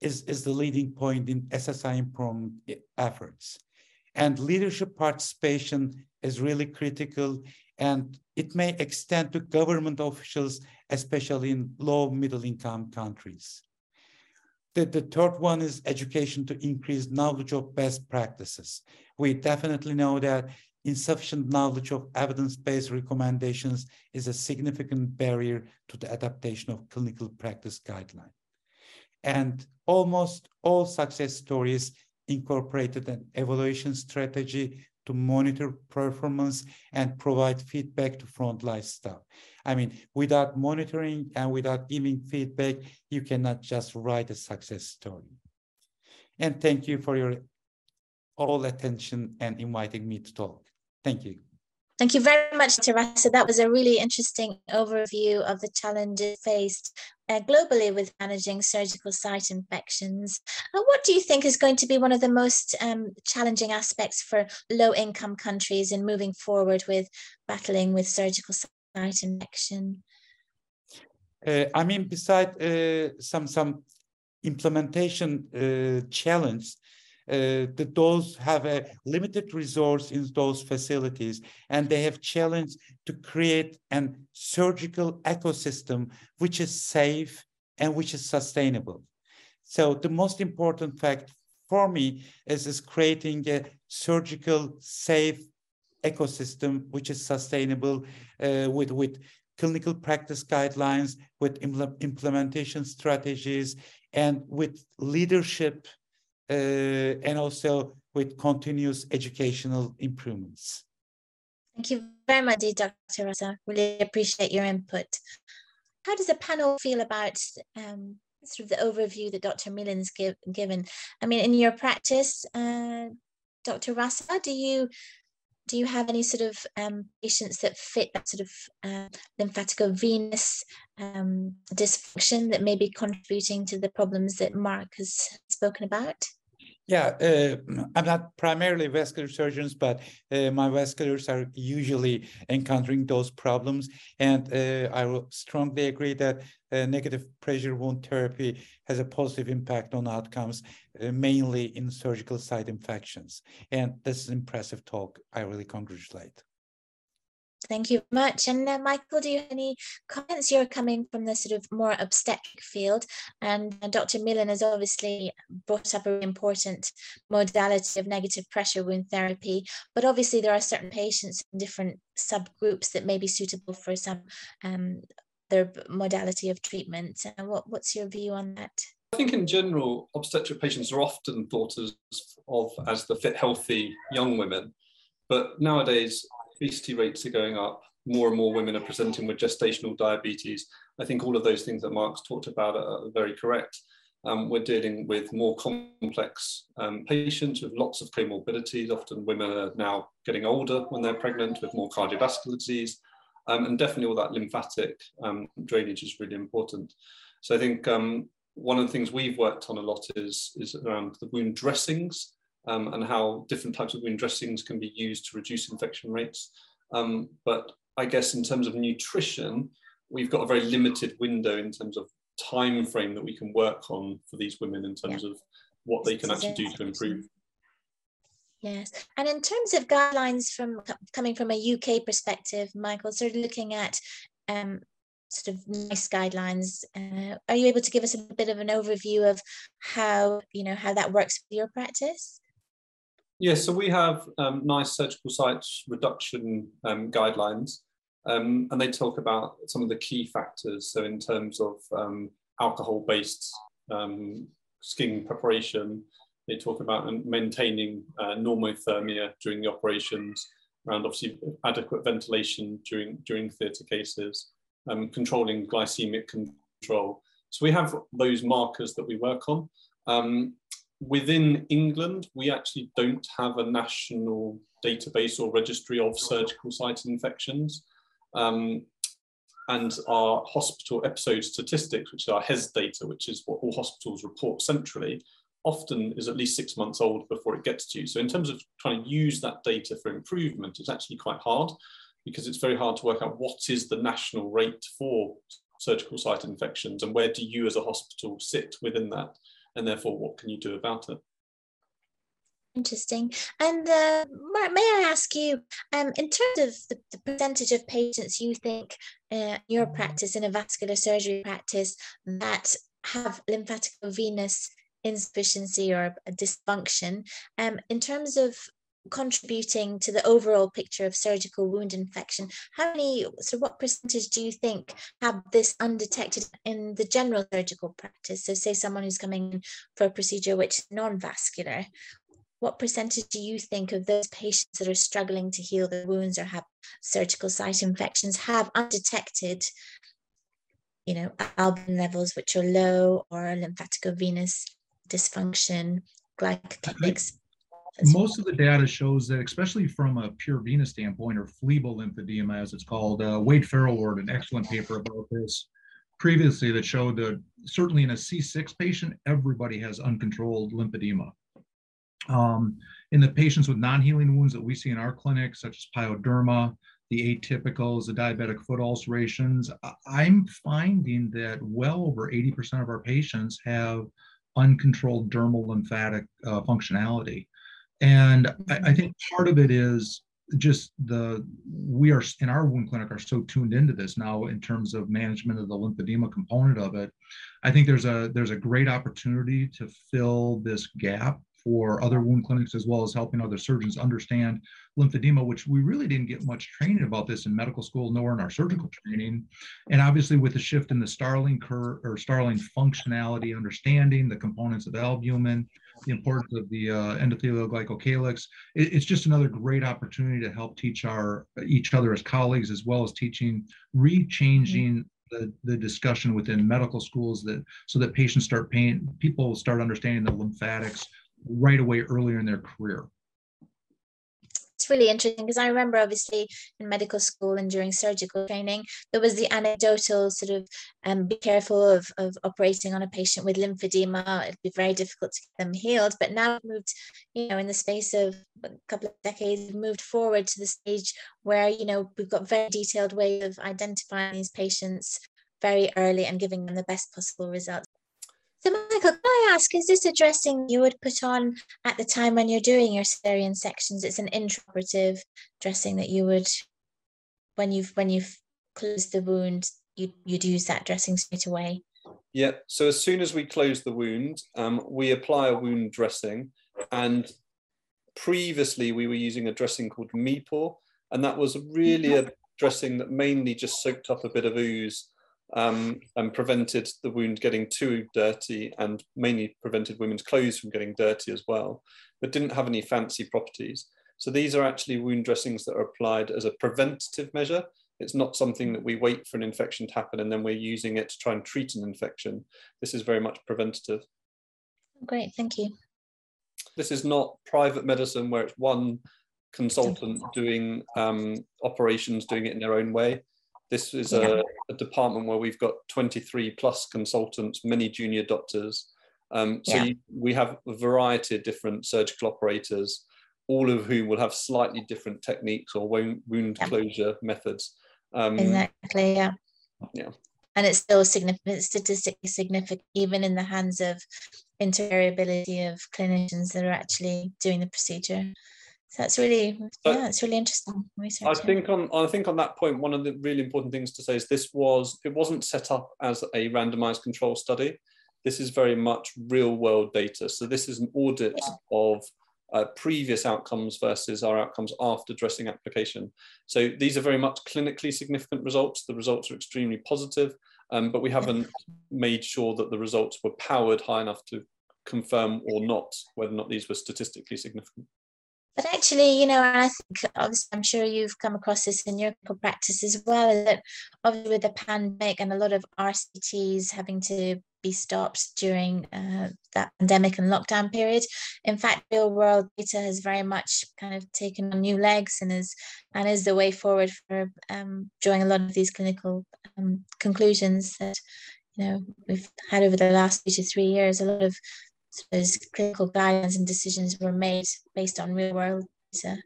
is, is the leading point in SSI improvement efforts. And leadership participation is really critical and it may extend to government officials, especially in low middle income countries. The, the third one is education to increase knowledge of best practices. We definitely know that insufficient knowledge of evidence-based recommendations is a significant barrier to the adaptation of clinical practice guidelines. And almost all success stories incorporated an evaluation strategy to monitor performance and provide feedback to frontline staff. I mean, without monitoring and without giving feedback, you cannot just write a success story. And thank you for your all attention and inviting me to talk. Thank you. Thank you very much, Teresa. That was a really interesting overview of the challenges faced uh, globally with managing surgical site infections. Uh, what do you think is going to be one of the most um, challenging aspects for low income countries in moving forward with battling with surgical site infection? Uh, I mean, besides uh, some some implementation uh, challenge, uh, that those have a limited resource in those facilities and they have challenged to create an surgical ecosystem which is safe and which is sustainable. So the most important fact for me is, is creating a surgical safe ecosystem which is sustainable uh, with, with clinical practice guidelines, with impl implementation strategies, and with leadership and also with continuous educational improvements. Thank you very much, Dr. Rasa. Really appreciate your input. How does the panel feel about um, sort of the overview that Dr. Melin's give, given? I mean, in your practice, uh, Dr. Rasa, do you do you have any sort of um, patients that fit that sort of uh, lymphaticovenous um, dysfunction that may be contributing to the problems that Mark has spoken about? Yeah, uh, I'm not primarily vascular surgeons, but uh, my vasculars are usually encountering those problems. And uh, I will strongly agree that uh, negative pressure wound therapy has a positive impact on outcomes, uh, mainly in surgical site infections. And this is impressive talk. I really congratulate. Thank you very much. And uh, Michael, do you have any comments? You're coming from the sort of more obstetric field, and, and Dr. Melin has obviously brought up an important modality of negative pressure wound therapy. But obviously, there are certain patients in different subgroups that may be suitable for some um, their modality of treatment. Uh, what, what's your view on that? I think in general, obstetric patients are often thought of as the fit, healthy young women. But nowadays, obesity rates are going up. More and more women are presenting with gestational diabetes. I think all of those things that Mark's talked about are, very correct. Um, we're dealing with more complex um, patients with lots of comorbidities. Often women are now getting older when they're pregnant with more cardiovascular disease. Um, and definitely all that lymphatic um, drainage is really important. So I think um, one of the things we've worked on a lot is, is around the wound dressings um, and how different types of wound dressings can be used to reduce infection rates. Um, but I guess in terms of nutrition, we've got a very limited window in terms of time frame that we can work on for these women in terms yeah. of what they can actually do to improve. Yes, and in terms of guidelines from coming from a UK perspective, Michael, sort of looking at um, sort of NICE guidelines, uh, are you able to give us a bit of an overview of how you know how that works for your practice? Yes, so we have um, NICE surgical site reduction um, guidelines, um, and they talk about some of the key factors. So, in terms of um, alcohol-based um, skin preparation. They talk about maintaining uh, normothermia during the operations, around obviously adequate ventilation during, during theatre cases, um, controlling glycemic control. So we have those markers that we work on. Um, within England, we actually don't have a national database or registry of surgical site infections. Um, and our hospital episode statistics, which is our HES data, which is what all hospitals report centrally, often is at least six months old before it gets to you. So in terms of trying to use that data for improvement, it's actually quite hard because it's very hard to work out what is the national rate for surgical site infections and where do you as a hospital sit within that and therefore what can you do about it. Interesting. And uh, may I ask you, um, in terms of the, the percentage of patients you think uh, your practice in a vascular surgery practice that have lymphatic venous insufficiency or a dysfunction, um, in terms of contributing to the overall picture of surgical wound infection, how many, so what percentage do you think have this undetected in the general surgical practice? So say someone who's coming for a procedure which is non-vascular, what percentage do you think of those patients that are struggling to heal their wounds or have surgical site infections have undetected, you know, albumin levels which are low or lymphaticovenous dysfunction, glycocytic? Most of the data shows that, especially from a pure venous standpoint or phlebo lymphedema, as it's called, uh, Wade Farrow wrote an excellent paper about this previously that showed that certainly in a C6 patient, everybody has uncontrolled lymphedema. Um, in the patients with non-healing wounds that we see in our clinic, such as pyoderma, the atypicals, the diabetic foot ulcerations, I'm finding that well over 80% of our patients have uncontrolled dermal lymphatic uh, functionality. And I, I, mm-hmm. think part of it is just the we are in our wound clinic are so tuned into this now in terms of management of the lymphedema component of it. I think there's a there's a great opportunity to fill this gap for other wound clinics as well as helping other surgeons understand lymphedema, which we really didn't get much training about this in medical school nor in our surgical training. And obviously, with the shift in the Starling curve or Starling functionality, understanding the components of albumin, the importance of the uh, endothelial glycocalyx, it, it's just another great opportunity to help teach our each other as colleagues as well as teaching, rechanging the, the discussion within medical schools that so that patients start paying people start understanding the lymphatics right away earlier in their career it's really interesting because I remember obviously in medical school and during surgical training, there was the anecdotal sort of um, be careful of, of operating on a patient with lymphedema. It'd be very difficult to get them healed. But now we've moved, you know, in the space of a couple of decades, we've moved forward to the stage where, you know, we've got very detailed way of identifying these patients very early and giving them the best possible results. So, Michael, can I ask, is this a dressing you would put on at the time when you're doing your cesarean sections? It's an intraoperative dressing that you would, when you've when you've closed the wound, you you'd use that dressing straight away. Yeah. So as soon as we close the wound, um, we apply a wound dressing, and previously we were using a dressing called Mepore, and that was really a dressing that mainly just soaked up a bit of ooze um, and prevented the wound getting too dirty and mainly prevented women's clothes from getting dirty as well, but didn't have any fancy properties. So these are actually wound dressings that are applied as a preventative measure. It's not something that we wait for an infection to happen and then we're using it to try and treat an infection. This is very much preventative. Great, thank you. This is not private medicine where it's one consultant doing um, operations, doing it in their own way. This is a, a, department where we've got 23 plus consultants, many junior doctors. Um, so yeah. you, we have a variety of different surgical operators, all of whom will have slightly different techniques or wound, wound yeah. closure methods. Um, exactly, yeah. Yeah. And it's still significant, statistically significant, even in the hands of interoperability of clinicians that are actually doing the procedure. So that's really yeah, it's really interesting research. I think on I think on that point, one of the really important things to say is this was it wasn't set up as a randomized control study. This is very much real world data. So this is an audit yeah. of uh, previous outcomes versus our outcomes after dressing application. So these are very much clinically significant results. The results are extremely positive, um, but we haven't made sure that the results were powered high enough to confirm or not whether or not these were statistically significant. But actually, you know, I think obviously I'm sure you've come across this in your practice as well, that obviously with the pandemic and a lot of RCTs having to be stopped during uh, that pandemic and lockdown period. In fact, real world data has very much kind of taken on new legs and is and is the way forward for um, drawing a lot of these clinical um, conclusions that you know we've had over the last two to three years. A lot of those clinical guidance and decisions were made based on real world data,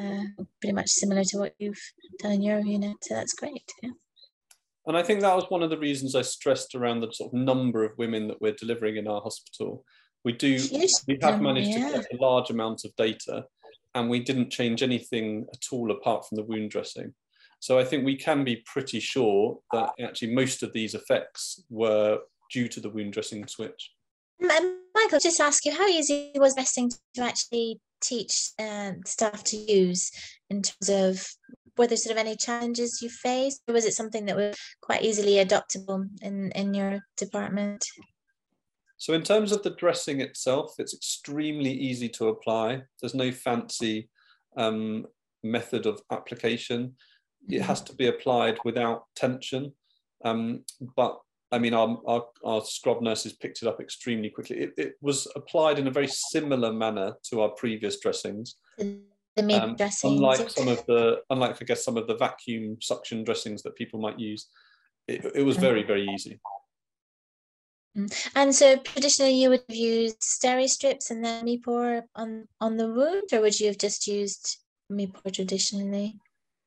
uh, pretty much similar to what you've done in your unit. So that's great. Yeah. And I think that was one of the reasons I stressed around the sort of number of women that we're delivering in our hospital. We do, we have managed yeah. to get a large amount of data and we didn't change anything at all apart from the wound dressing. So I think we can be pretty sure that actually most of these effects were due to the wound dressing switch. Michael, just ask you, how easy was vesting to actually teach uh, staff to use in terms of were there sort of any challenges you faced, or was it something that was quite easily adoptable in in your department? So in terms of the dressing itself, it's extremely easy to apply. There's no fancy um, method of application. It has to be applied without tension. Um, but I mean, our, our, our, scrub nurses picked it up extremely quickly. It, it, was applied in a very similar manner to our previous dressings. The um, dressings. Unlike some of the, unlike I guess some of the vacuum suction dressings that people might use, it, it was very, very easy. Mm. And so traditionally you would have used steri-strips and then Mepore on, on the wound, or would you have just used Mepore traditionally?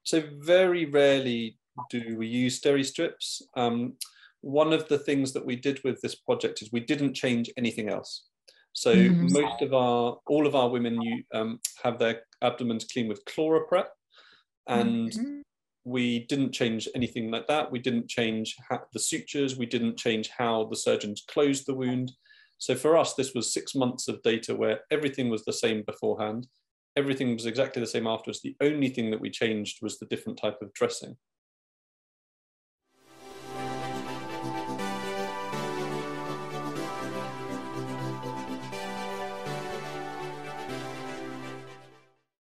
So very rarely do we use steri-strips. Um, one of the things that we did with this project is we didn't change anything else. So mm-hmm. most of our, all of our women you, um, have their abdomens clean with ChloraPrep, and mm-hmm. we didn't change anything like that. We didn't change the sutures. We didn't change how the surgeons closed the wound. So for us, this was six months of data where everything was the same beforehand. Everything was exactly the same afterwards. The only thing that we changed was the different type of dressing.